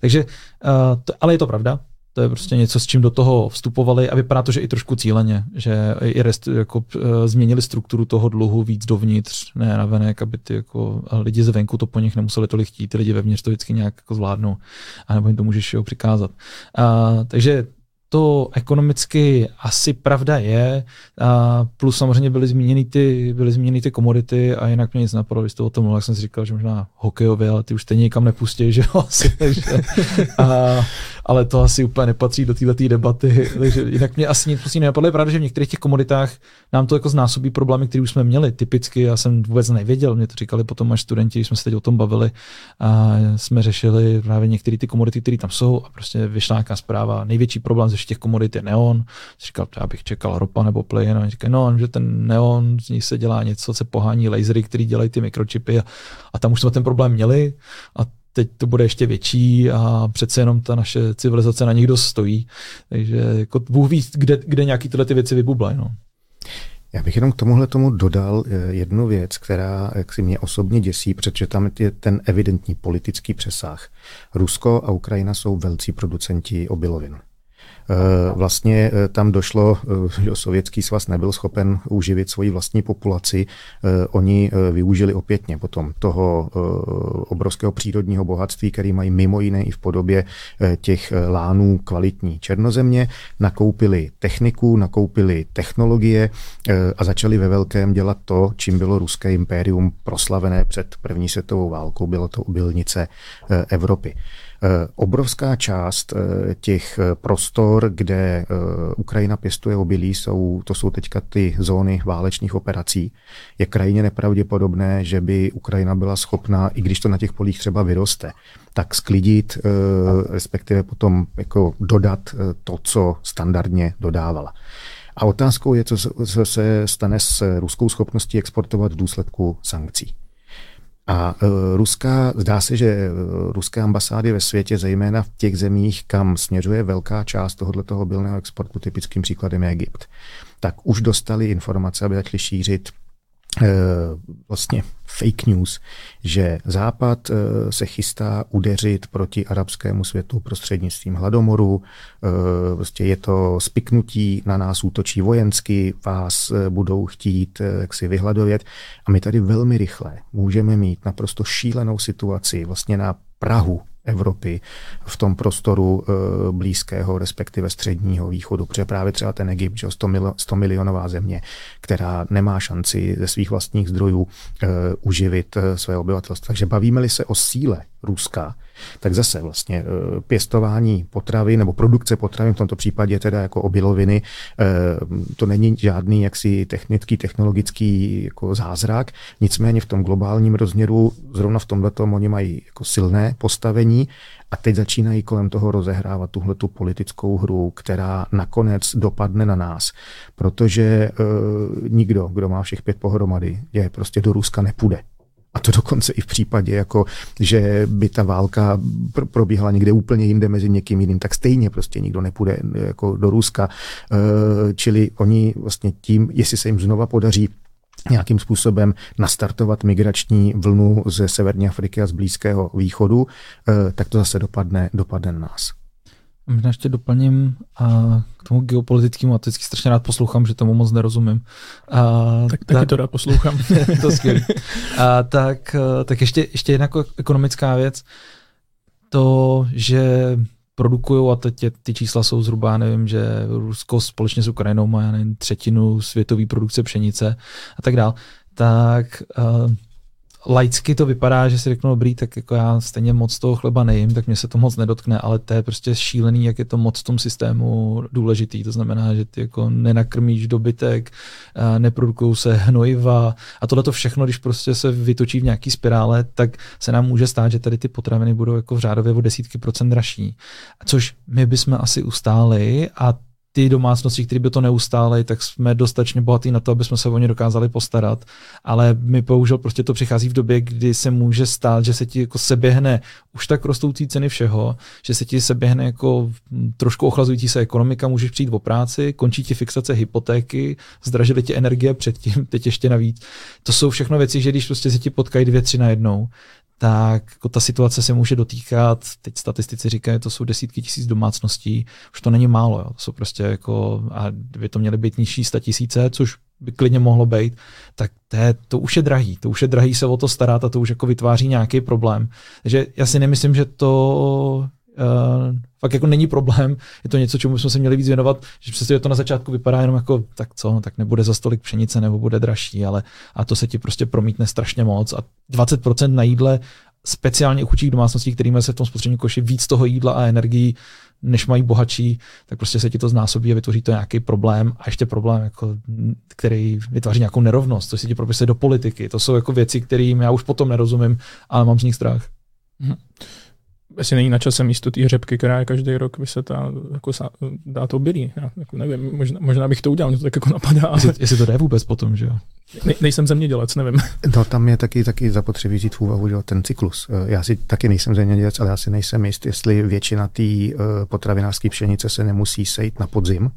Takže, uh, to, ale je to pravda, to je prostě něco, s čím do toho vstupovali a vypadá to, že i trošku cíleně, že i rest, jako, uh, změnili strukturu toho dluhu víc dovnitř, ne na venek, aby ty jako, lidi zvenku to po nich nemuseli tolik chtít, ty lidi vevnitř to vždycky nějak jako zvládnou, anebo jim to můžeš jo, přikázat. Uh, takže to ekonomicky asi pravda je, a plus samozřejmě byly zmíněny ty, byly zmíněny ty komodity a jinak mě nic napadlo, když to o tom mluvil, jak jsem si říkal, že možná hokejově, ale ty už stejně nikam nepustí, že jo, [laughs] asi, takže, a, ale to asi úplně nepatří do této debaty, [laughs] takže jinak mě asi nic prostě nenapadlo. Je pravda, že v některých těch komoditách nám to jako znásobí problémy, které už jsme měli. Typicky já jsem vůbec nevěděl, mě to říkali potom až studenti, když jsme se teď o tom bavili a jsme řešili právě některé ty komodity, které tam jsou a prostě vyšla nějaká zpráva. Největší problém ze všech těch komodit je neon. Říkal, já bych čekal ropa nebo plyn. A říkal, no, že ten neon, z ní se dělá něco, se pohání lasery, který dělají ty mikročipy a, a tam už jsme ten problém měli a teď to bude ještě větší a přece jenom ta naše civilizace na nich dost stojí. Takže jako Bůh ví, kde, kde nějaký tyhle ty věci vybublají. No. Já bych jenom k tomuhle tomu dodal eh, jednu věc, která jak si mě osobně děsí, protože tam je ten evidentní politický přesah. Rusko a Ukrajina jsou velcí producenti obilovin. Eh, vlastně eh, tam došlo, eh, že sovětský svaz nebyl schopen uživit svoji vlastní populaci. Oni využili opětně potom toho obrovského přírodního bohatství, který mají mimo jiné i v podobě těch lánů kvalitní černozemě, nakoupili techniku, nakoupili technologie a začali ve velkém dělat to, čím bylo ruské impérium proslavené před první světovou válkou, bylo to obilnice Evropy. Obrovská část těch prostor, kde Ukrajina pěstuje obilí, jsou, to jsou teďka ty zóny válečných operací. Je krajně nepravděpodobné, že by Ukrajina byla schopná, i když to na těch polích třeba vyroste, tak sklidit, respektive potom jako dodat to, co standardně dodávala. A otázkou je, co se stane s ruskou schopností exportovat v důsledku sankcí. A uh, ruská, zdá se, že e, ruské ambasády ve světě, zejména v těch zemích, kam směřuje velká část tohoto obilného exportu, typickým příkladem je Egypt, tak už dostali informace, aby začali šířit vlastně fake news, že Západ eh, se chystá udeřit proti arabskému světu prostřednictvím hladomoru. Eh, prostě je to spiknutí, na nás útočí vojensky, vás eh, budou chtít jak si vyhladovět. A my tady velmi rychle můžeme mít naprosto šílenou situaci vlastně na Prahu Evropy v tom prostoru e, blízkého, respektive středního východu, protože právě třeba ten Egypt, že 100, mil, 100 milionová země, která nemá šanci ze svých vlastních zdrojů e, uživit e, své obyvatelstvo. Takže bavíme-li se o síle Ruska, tak zase vlastně eh, pěstování potravy nebo produkce potravy, v tomto případě teda jako obiloviny, eh, to není žádný jaksi technický, technologický jako zázrak, nicméně v tom globálním rozměru, zrovna v tomhle oni mají jako silné postavení a teď začínají kolem toho rozehrávat tuhle tu politickou hru, která nakonec dopadne na nás, protože uh, nikdo, kdo má všech pět pohromady, je prostě do Ruska nepůjde. A to dokonce i v případě, jako, že by ta válka probíhala někde úplně jinde mezi někým jiným, tak stejně prostě nikdo nepůjde jako do Ruska. Eh, čili oni vlastně tím, jestli se jim znova podaří nějakým způsobem nastartovat migrační vlnu ze severní Afriky a z Blízkého východu, eh, tak to zase dopadne, dopadne na nás. Možná ještě doplním a k tomu geopolitickému, a teď strašně rád poslouchám, že tomu moc nerozumím. A, tak, taky tak, to rád poslouchám. [laughs] to skvělé. A, tak, tak ještě, ještě jedna ekonomická věc. To, že produkují, a teď je, ty čísla jsou zhruba, nevím, že Rusko společně s Ukrajinou má nevím, třetinu světové produkce pšenice a tak dál, tak uh, laicky to vypadá, že si řeknu, dobrý, tak jako já stejně moc toho chleba nejím, tak mě se to moc nedotkne, ale to je prostě šílený, jak je to moc v tom systému důležitý. To znamená, že ty jako nenakrmíš dobytek, neprodukují se hnojiva a tohle to všechno, když prostě se vytočí v nějaký spirále, tak se nám může stát, že tady ty potraviny budou jako v řádově o desítky procent dražší. Což my bychom asi ustáli a ty domácnosti, které by to neustály, tak jsme dostatečně bohatí na to, aby jsme se o ně dokázali postarat. Ale my bohužel prostě to přichází v době, kdy se může stát, že se ti jako seběhne už tak rostoucí ceny všeho, že se ti seběhne jako trošku ochlazující se ekonomika, můžeš přijít o práci, končí ti fixace hypotéky, zdražily ti energie předtím, teď ještě navíc. To jsou všechno věci, že když prostě se ti potkají dvě, tři na jednou, tak jako ta situace se může dotýkat, teď statistici říkají, to jsou desítky tisíc domácností, už to není málo, jo. to jsou prostě jako, a by to měly být nižší sta tisíce, což by klidně mohlo být, tak to, je, to už je drahý, to už je drahý se o to starat a to už jako vytváří nějaký problém. Takže já si nemyslím, že to uh, fakt jako není problém, je to něco, čemu jsme se měli víc věnovat, že přesně to na začátku vypadá jenom jako, tak co, no, tak nebude za stolik pšenice nebo bude dražší, ale a to se ti prostě promítne strašně moc a 20% na jídle speciálně u chudších domácností, kterým se v tom spotřební koši víc toho jídla a energií, než mají bohatší, tak prostě se ti to znásobí a vytvoří to nějaký problém a ještě problém, jako, který vytváří nějakou nerovnost, to si ti propisuje do politiky. To jsou jako věci, kterým já už potom nerozumím, ale mám z nich strach. Hmm jestli není na čase místo té řepky, která je každý rok vysetá, jako sa, dá to obilí. Já jako nevím, možná, možná, bych to udělal, mě to tak jako napadá. Ale... Jestli, jestli to jde vůbec potom, že jo? Ne, nejsem zemědělec, nevím. No tam je taky, taky zapotřebí vzít v úvahu že ten cyklus. Eh, já si taky nejsem zemědělec, ale já si nejsem jist, jestli většina té eh, potravinářské pšenice se nemusí sejít na podzim.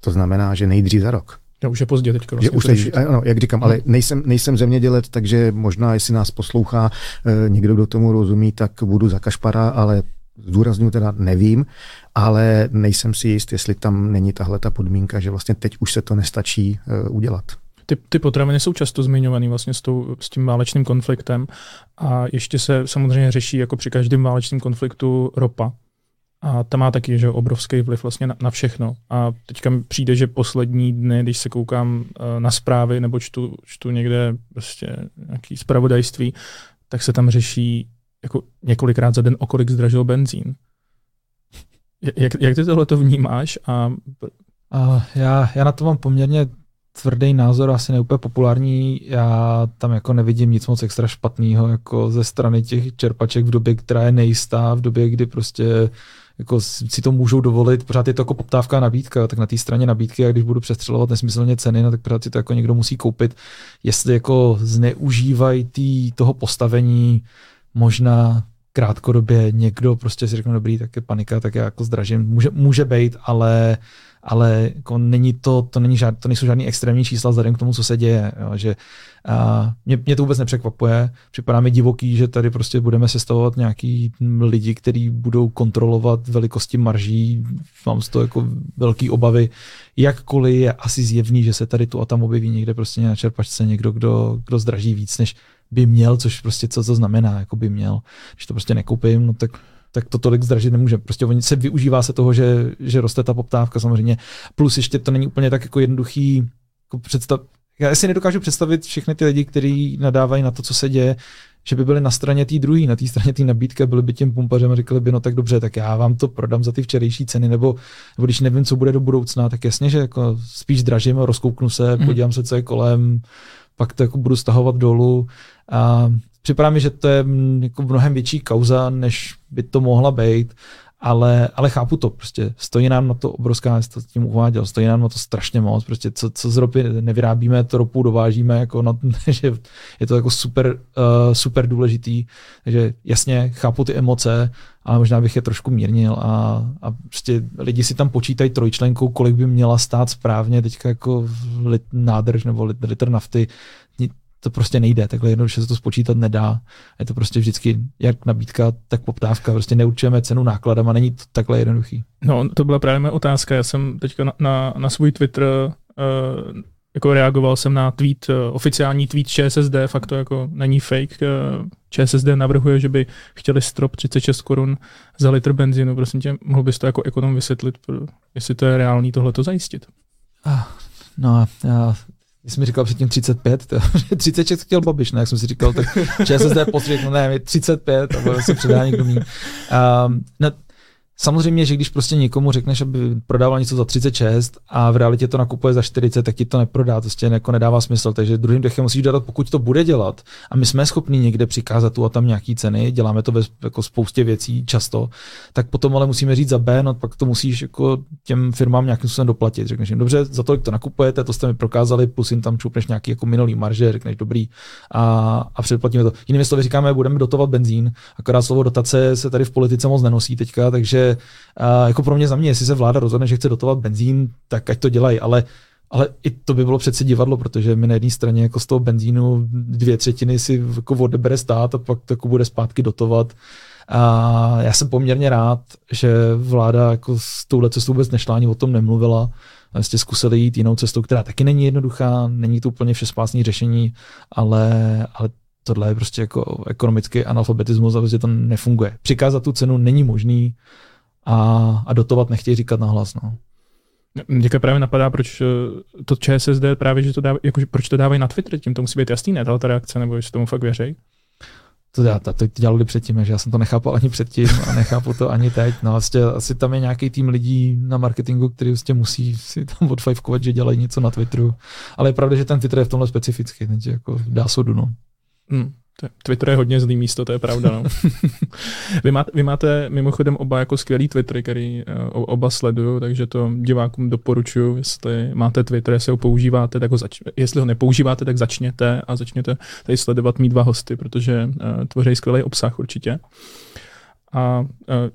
To znamená, že nejdřív za rok. Já už je pozdě teď. Vlastně už teď, ano, jak říkám, ale nejsem, nejsem zemědělec, takže možná, jestli nás poslouchá e, někdo, kdo tomu rozumí, tak budu za kašpara, ale zdůraznuju teda nevím, ale nejsem si jist, jestli tam není tahle ta podmínka, že vlastně teď už se to nestačí e, udělat. Ty, ty potraviny jsou často zmiňované vlastně s, tou, s tím válečným konfliktem a ještě se samozřejmě řeší jako při každém válečném konfliktu ropa. A ta má taky že obrovský vliv vlastně na, na všechno. A teďka mi přijde, že poslední dny, když se koukám uh, na zprávy nebo čtu, čtu někde prostě nějaký zpravodajství, tak se tam řeší jako několikrát za den, o kolik zdražil benzín. Jak, jak ty tohle to vnímáš? A... Uh, já, já na to mám poměrně tvrdý názor, asi neúplně populární. Já tam jako nevidím nic moc extra špatného jako ze strany těch čerpaček v době, která je nejistá, v době, kdy prostě jako si to můžou dovolit, pořád je to jako poptávka a nabídka, tak na té straně nabídky, a když budu přestřelovat nesmyslně ceny, no, tak pořád si to jako někdo musí koupit. Jestli jako zneužívají tý, toho postavení, možná krátkodobě někdo prostě si řekne, dobrý, tak je panika, tak já jako zdražím. Může, může být, ale ale jako není to, to, není žád, to nejsou žádný extrémní čísla vzhledem k tomu, co se děje. Jo, že a mě, mě, to vůbec nepřekvapuje. Připadá mi divoký, že tady prostě budeme sestavovat nějaký lidi, kteří budou kontrolovat velikosti marží. Mám z toho jako velký obavy. Jakkoliv je asi zjevný, že se tady tu a tam objeví někde prostě na čerpačce někdo, kdo, kdo zdraží víc, než by měl, což prostě co to znamená, jako by měl. Když to prostě nekoupím, no tak tak to tolik zdražit nemůže. Prostě oni se využívá se toho, že, že roste ta poptávka samozřejmě. Plus ještě to není úplně tak jako jednoduchý jako představ, já si nedokážu představit všechny ty lidi, kteří nadávají na to, co se děje, že by byli na straně té druhé, na té straně té nabídky, byli by tím pumpařem a řekli by, no tak dobře, tak já vám to prodám za ty včerejší ceny, nebo, nebo když nevím, co bude do budoucna, tak jasně, že jako spíš dražím rozkouknu se, mm. podívám se, co je kolem, pak to jako budu stahovat dolů. A připadá mi, že to je jako mnohem větší kauza, než by to mohla být, ale, ale chápu to, prostě stojí nám na to obrovská, to tím uváděl, stojí nám na to strašně moc, prostě co, co z ropy nevyrábíme, to ropu dovážíme, jako na, [laughs] že je to jako super, uh, super důležitý, takže jasně chápu ty emoce, ale možná bych je trošku mírnil a, a prostě lidi si tam počítají trojčlenkou, kolik by měla stát správně teďka jako lit, nádrž nebo lit, litr nafty, to prostě nejde, takhle jednoduše se to spočítat nedá. Je to prostě vždycky jak nabídka, tak poptávka. Prostě neurčujeme cenu nákladem a není to takhle jednoduchý. No, to byla právě moje otázka. Já jsem teďka na, na, na svůj Twitter uh, jako reagoval jsem na tweet, uh, oficiální tweet ČSSD, fakt to jako není fake. Uh, ČSSD navrhuje, že by chtěli strop 36 korun za litr benzínu. Prosím tě, mohl bys to jako ekonom vysvětlit, jestli to je reálný tohle to zajistit? Ah, no, já když jsi mi říkal předtím 35, to, [laughs] 36 chtěl Babiš, ne, jak jsem si říkal, tak ČSSD postřih, no ne, 35 a se předá někdo míň. Um, no, Samozřejmě, že když prostě někomu řekneš, aby prodával něco za 36 a v realitě to nakupuje za 40, tak ti to neprodá, to prostě jako nedává smysl. Takže druhým dechem musíš dát, pokud to bude dělat a my jsme schopni někde přikázat tu a tam nějaký ceny, děláme to ve jako spoustě věcí často, tak potom ale musíme říct za B, no pak to musíš jako těm firmám nějakým způsobem doplatit. Řekneš jim, dobře, za tolik to nakupujete, to jste mi prokázali, plus jim tam čupneš nějaký jako minulý marže, řekneš dobrý a, a předplatíme to. Jinými slovy říkáme, budeme dotovat benzín, akorát slovo dotace se tady v politice moc nenosí teďka, takže uh, jako pro mě za mě, jestli se vláda rozhodne, že chce dotovat benzín, tak ať to dělají, ale ale i to by bylo přece divadlo, protože mi na jedné straně jako z toho benzínu dvě třetiny si jako odebere stát a pak to jako bude zpátky dotovat. A já jsem poměrně rád, že vláda jako s touhle cestou vůbec nešla, ani o tom nemluvila. Jste zkusili jít jinou cestou, která taky není jednoduchá, není to úplně všespásný řešení, ale, ale tohle je prostě jako ekonomický analfabetismus a prostě to nefunguje. Přikázat tu cenu není možný a, a dotovat nechtějí říkat nahlas. No. Mě právě napadá, proč eh, to ČSSD právě, že to dává, jako, proč to dávají na Twitter, tím to musí být jasný, ne, ta reakce, nebo jestli tomu fakt věří? To, já, to, to dělali předtím, že já jsem to nechápal ani předtím a nechápu to ani teď. No, vlastně, asi tam je nějaký tým lidí na marketingu, který vlastně musí si tam odfajfkovat, že dělají něco na Twitteru. Ale je pravda, že ten Twitter je v tomhle specifický, takže jako dá sodu. No. Hmm. Twitter je hodně zlý místo, to je pravda. No. [laughs] vy, máte, vy máte mimochodem oba jako skvělý Twittery, který uh, oba sleduju, takže to divákům doporučuji, jestli máte Twitter, jestli ho používáte, tak ho zač- jestli ho nepoužíváte, tak začněte a začněte tady sledovat mít dva hosty, protože uh, tvoří skvělý obsah určitě. Uh, a, uh,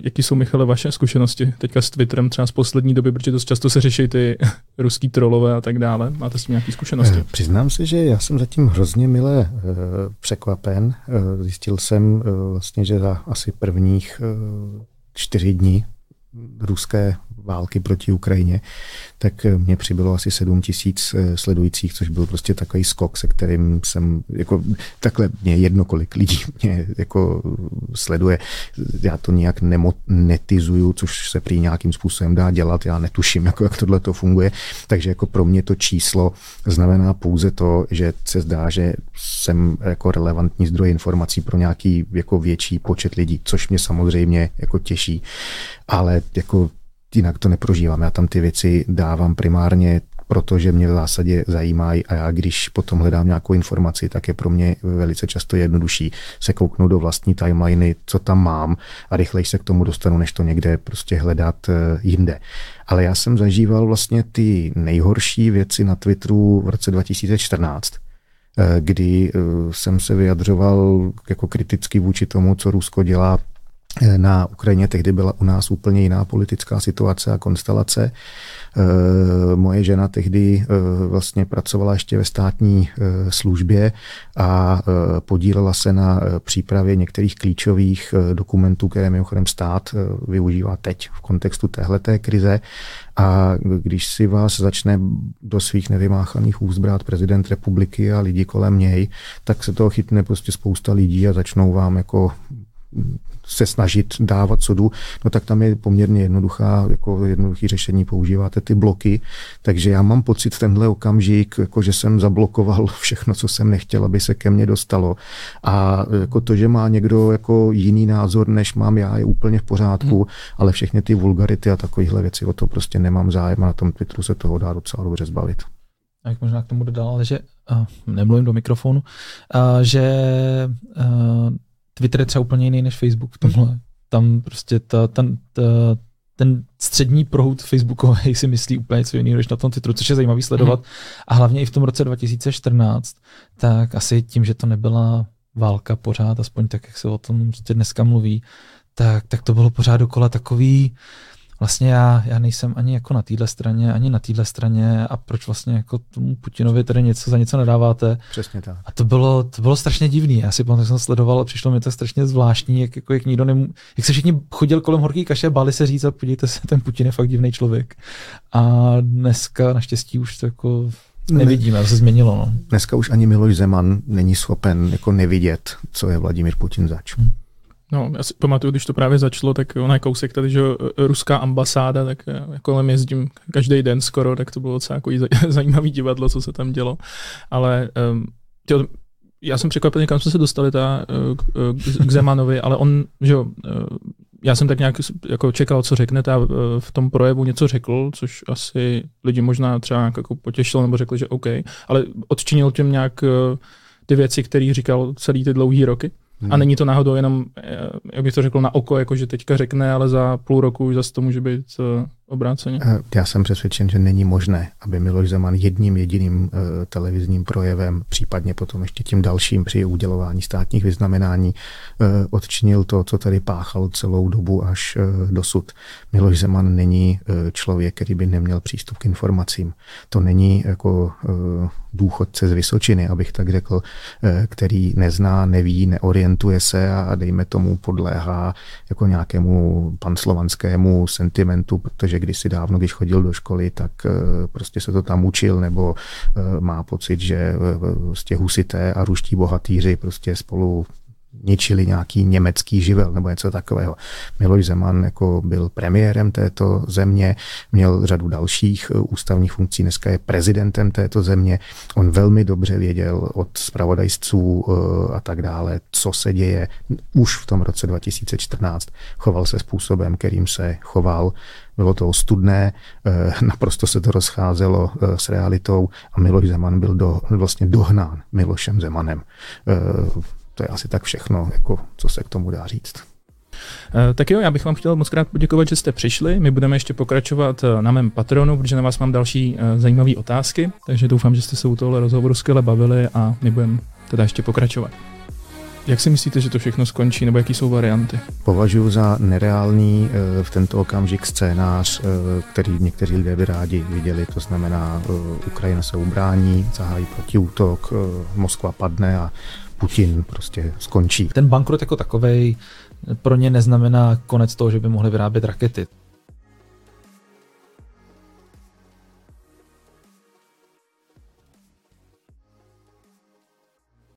jaký jsou, Michale, vaše zkušenosti teďka s Twitterem třeba z poslední doby, protože to často se řeší ty [laughs] ruský trolové a tak dále. Máte s tím nějaké zkušenosti? Eh, přiznám se, že já jsem zatím hrozně mile uh, překvapen. Uh, zjistil jsem uh, vlastně, že za asi prvních uh, čtyři dní ruské války proti Ukrajině, tak mě přibylo asi 7 tisíc sledujících, což byl prostě takový skok, se kterým jsem, jako takhle mě jedno, kolik lidí [laughs] mě jako sleduje. Já to nějak netizuju, což se prý nějakým způsobem dá dělat, já netuším, [laughs] jako jak tohle to funguje, takže jako pro mě to číslo znamená pouze to, že se zdá, že jsem jako relevantní zdroj informací pro nějaký jako větší počet lidí, což mě samozřejmě jako těší, ale jako jinak to neprožívám. Já tam ty věci dávám primárně protože mě v zásadě zajímají a já když potom hledám nějakou informaci, tak je pro mě velice často jednodušší se kouknout do vlastní timeliny, co tam mám a rychleji se k tomu dostanu, než to někde prostě hledat eh, jinde. Ale já jsem zažíval vlastně ty nejhorší věci na Twitteru v roce 2014, eh, kdy eh, jsem se vyjadřoval jako kriticky vůči tomu, co Rusko dělá na Ukrajině. Tehdy byla u nás úplně jiná politická situace a konstelace. Eh, moje žena tehdy eh, vlastně pracovala ještě ve státní eh, službě a podílela se na přípravě některých klíčových dokumentů, které mimochodem stát využívá teď v kontextu téhleté krize. A když si vás začne do svých nevymáchaných úst brát prezident republiky a lidi kolem něj, tak se toho chytne prostě spousta lidí a začnou vám jako se snažit dávat sodu, no tak tam je poměrně jednoduchá, jako jednoduchý řešení, používáte ty bloky, takže já mám pocit v tenhle okamžik, jako že jsem zablokoval [laughs] všechno, co jsem nechtěl, aby se ke mně dostalo a jako to, že má někdo jako jiný názor, než mám já, je úplně v pořádku, hmm. ale všechny ty vulgarity a takovéhle věci, o to prostě nemám zájem a na tom Twitteru se toho dá docela dobře zbavit. A jak možná k tomu dodal, ale že, uh, nemluvím do mikrofonu, uh, že uh, Twitter je třeba úplně jiný než Facebook v tomhle. Hmm. Tam prostě ta, ten, ta, ten střední proud Facebookový si myslí úplně něco jiného než na tom Twitteru, což je zajímavý sledovat. Hmm. A hlavně i v tom roce 2014, tak asi tím, že to nebyla válka pořád, aspoň tak, jak se o tom prostě dneska mluví, tak, tak to bylo pořád dokola takový, vlastně já, já nejsem ani jako na téhle straně, ani na téhle straně a proč vlastně jako tomu Putinovi tady něco za něco nedáváte. Přesně tak. A to bylo, to bylo strašně divný. Já si pamatuju, jsem sledoval a přišlo mi to strašně zvláštní, jak, jako, jak nikdo nemů... jak se všichni chodil kolem horký kaše, báli se říct a podívejte se, ten Putin je fakt divný člověk. A dneska naštěstí už to jako nevidíme, to se změnilo. No. Dneska už ani Miloš Zeman není schopen jako nevidět, co je Vladimír Putin zač. Hmm. No, já si pamatuju, když to právě začalo, tak ona je kousek tady, že ruská ambasáda, tak jako kolem jezdím každý den skoro, tak to bylo docela jako [laughs] zajímavý divadlo, co se tam dělo. Ale um, tě, já jsem překvapený, kam jsme se dostali ta, k, k Zemanovi, ale on, že jo, já jsem tak nějak jako čekal, co řekne, a v tom projevu něco řekl, což asi lidi možná třeba jako potěšilo nebo řekli, že OK, ale odčinil tím nějak ty věci, které říkal celý ty dlouhé roky. Hmm. A není to náhodou jenom, eh, jak bych to řekl, na oko, jako že teďka řekne, ale za půl roku už zase to může být eh, obráceně. Eh, já jsem přesvědčen, že není možné, aby Miloš Zeman jedním jediným uh, televizním projevem, případně potom ještě tím dalším při udělování státních vyznamenání, uh, odčinil to, co tady páchal celou dobu až dosud. Miloš Zeman není člověk, který by neměl přístup k informacím. To není jako důchodce z Vysočiny, abych tak řekl, který nezná, neví, neorientuje se a dejme tomu podléhá jako nějakému panslovanskému sentimentu, protože kdysi dávno, když chodil do školy, tak eh, prostě se to tam učil, nebo eh, má pocit, že eh, prostě husité a ruští bohatýři prostě spolu ničili nějaký německý živel nebo něco takového. Miloš Zeman jako byl premiérem této země, měl řadu dalších ústavních funkcí, dneska je prezidentem této země. On velmi dobře věděl od spravodajců a tak dále, co se děje. Už v tom roce 2014 choval se způsobem, kterým se choval bylo to ostudné, eh, naprosto se to rozcházelo eh, s realitou a Miloš Zeman byl do, vlastně dohnán Milošem Zemanem. Eh, to je asi tak všechno, jako, co se k tomu dá říct. Tak jo, já bych vám chtěl moc krát poděkovat, že jste přišli. My budeme ještě pokračovat na mém patronu, protože na vás mám další zajímavé otázky, takže doufám, že jste se u tohle rozhovoru skvěle bavili a my budeme teda ještě pokračovat. Jak si myslíte, že to všechno skončí, nebo jaký jsou varianty? Považuji za nereálný eh, v tento okamžik scénář, eh, který někteří lidé by rádi viděli, to znamená, eh, Ukrajina se ubrání, zahájí protiútok, Moskva padne a Putin prostě skončí. Ten bankrot jako takovej pro ně neznamená konec toho, že by mohli vyrábět rakety.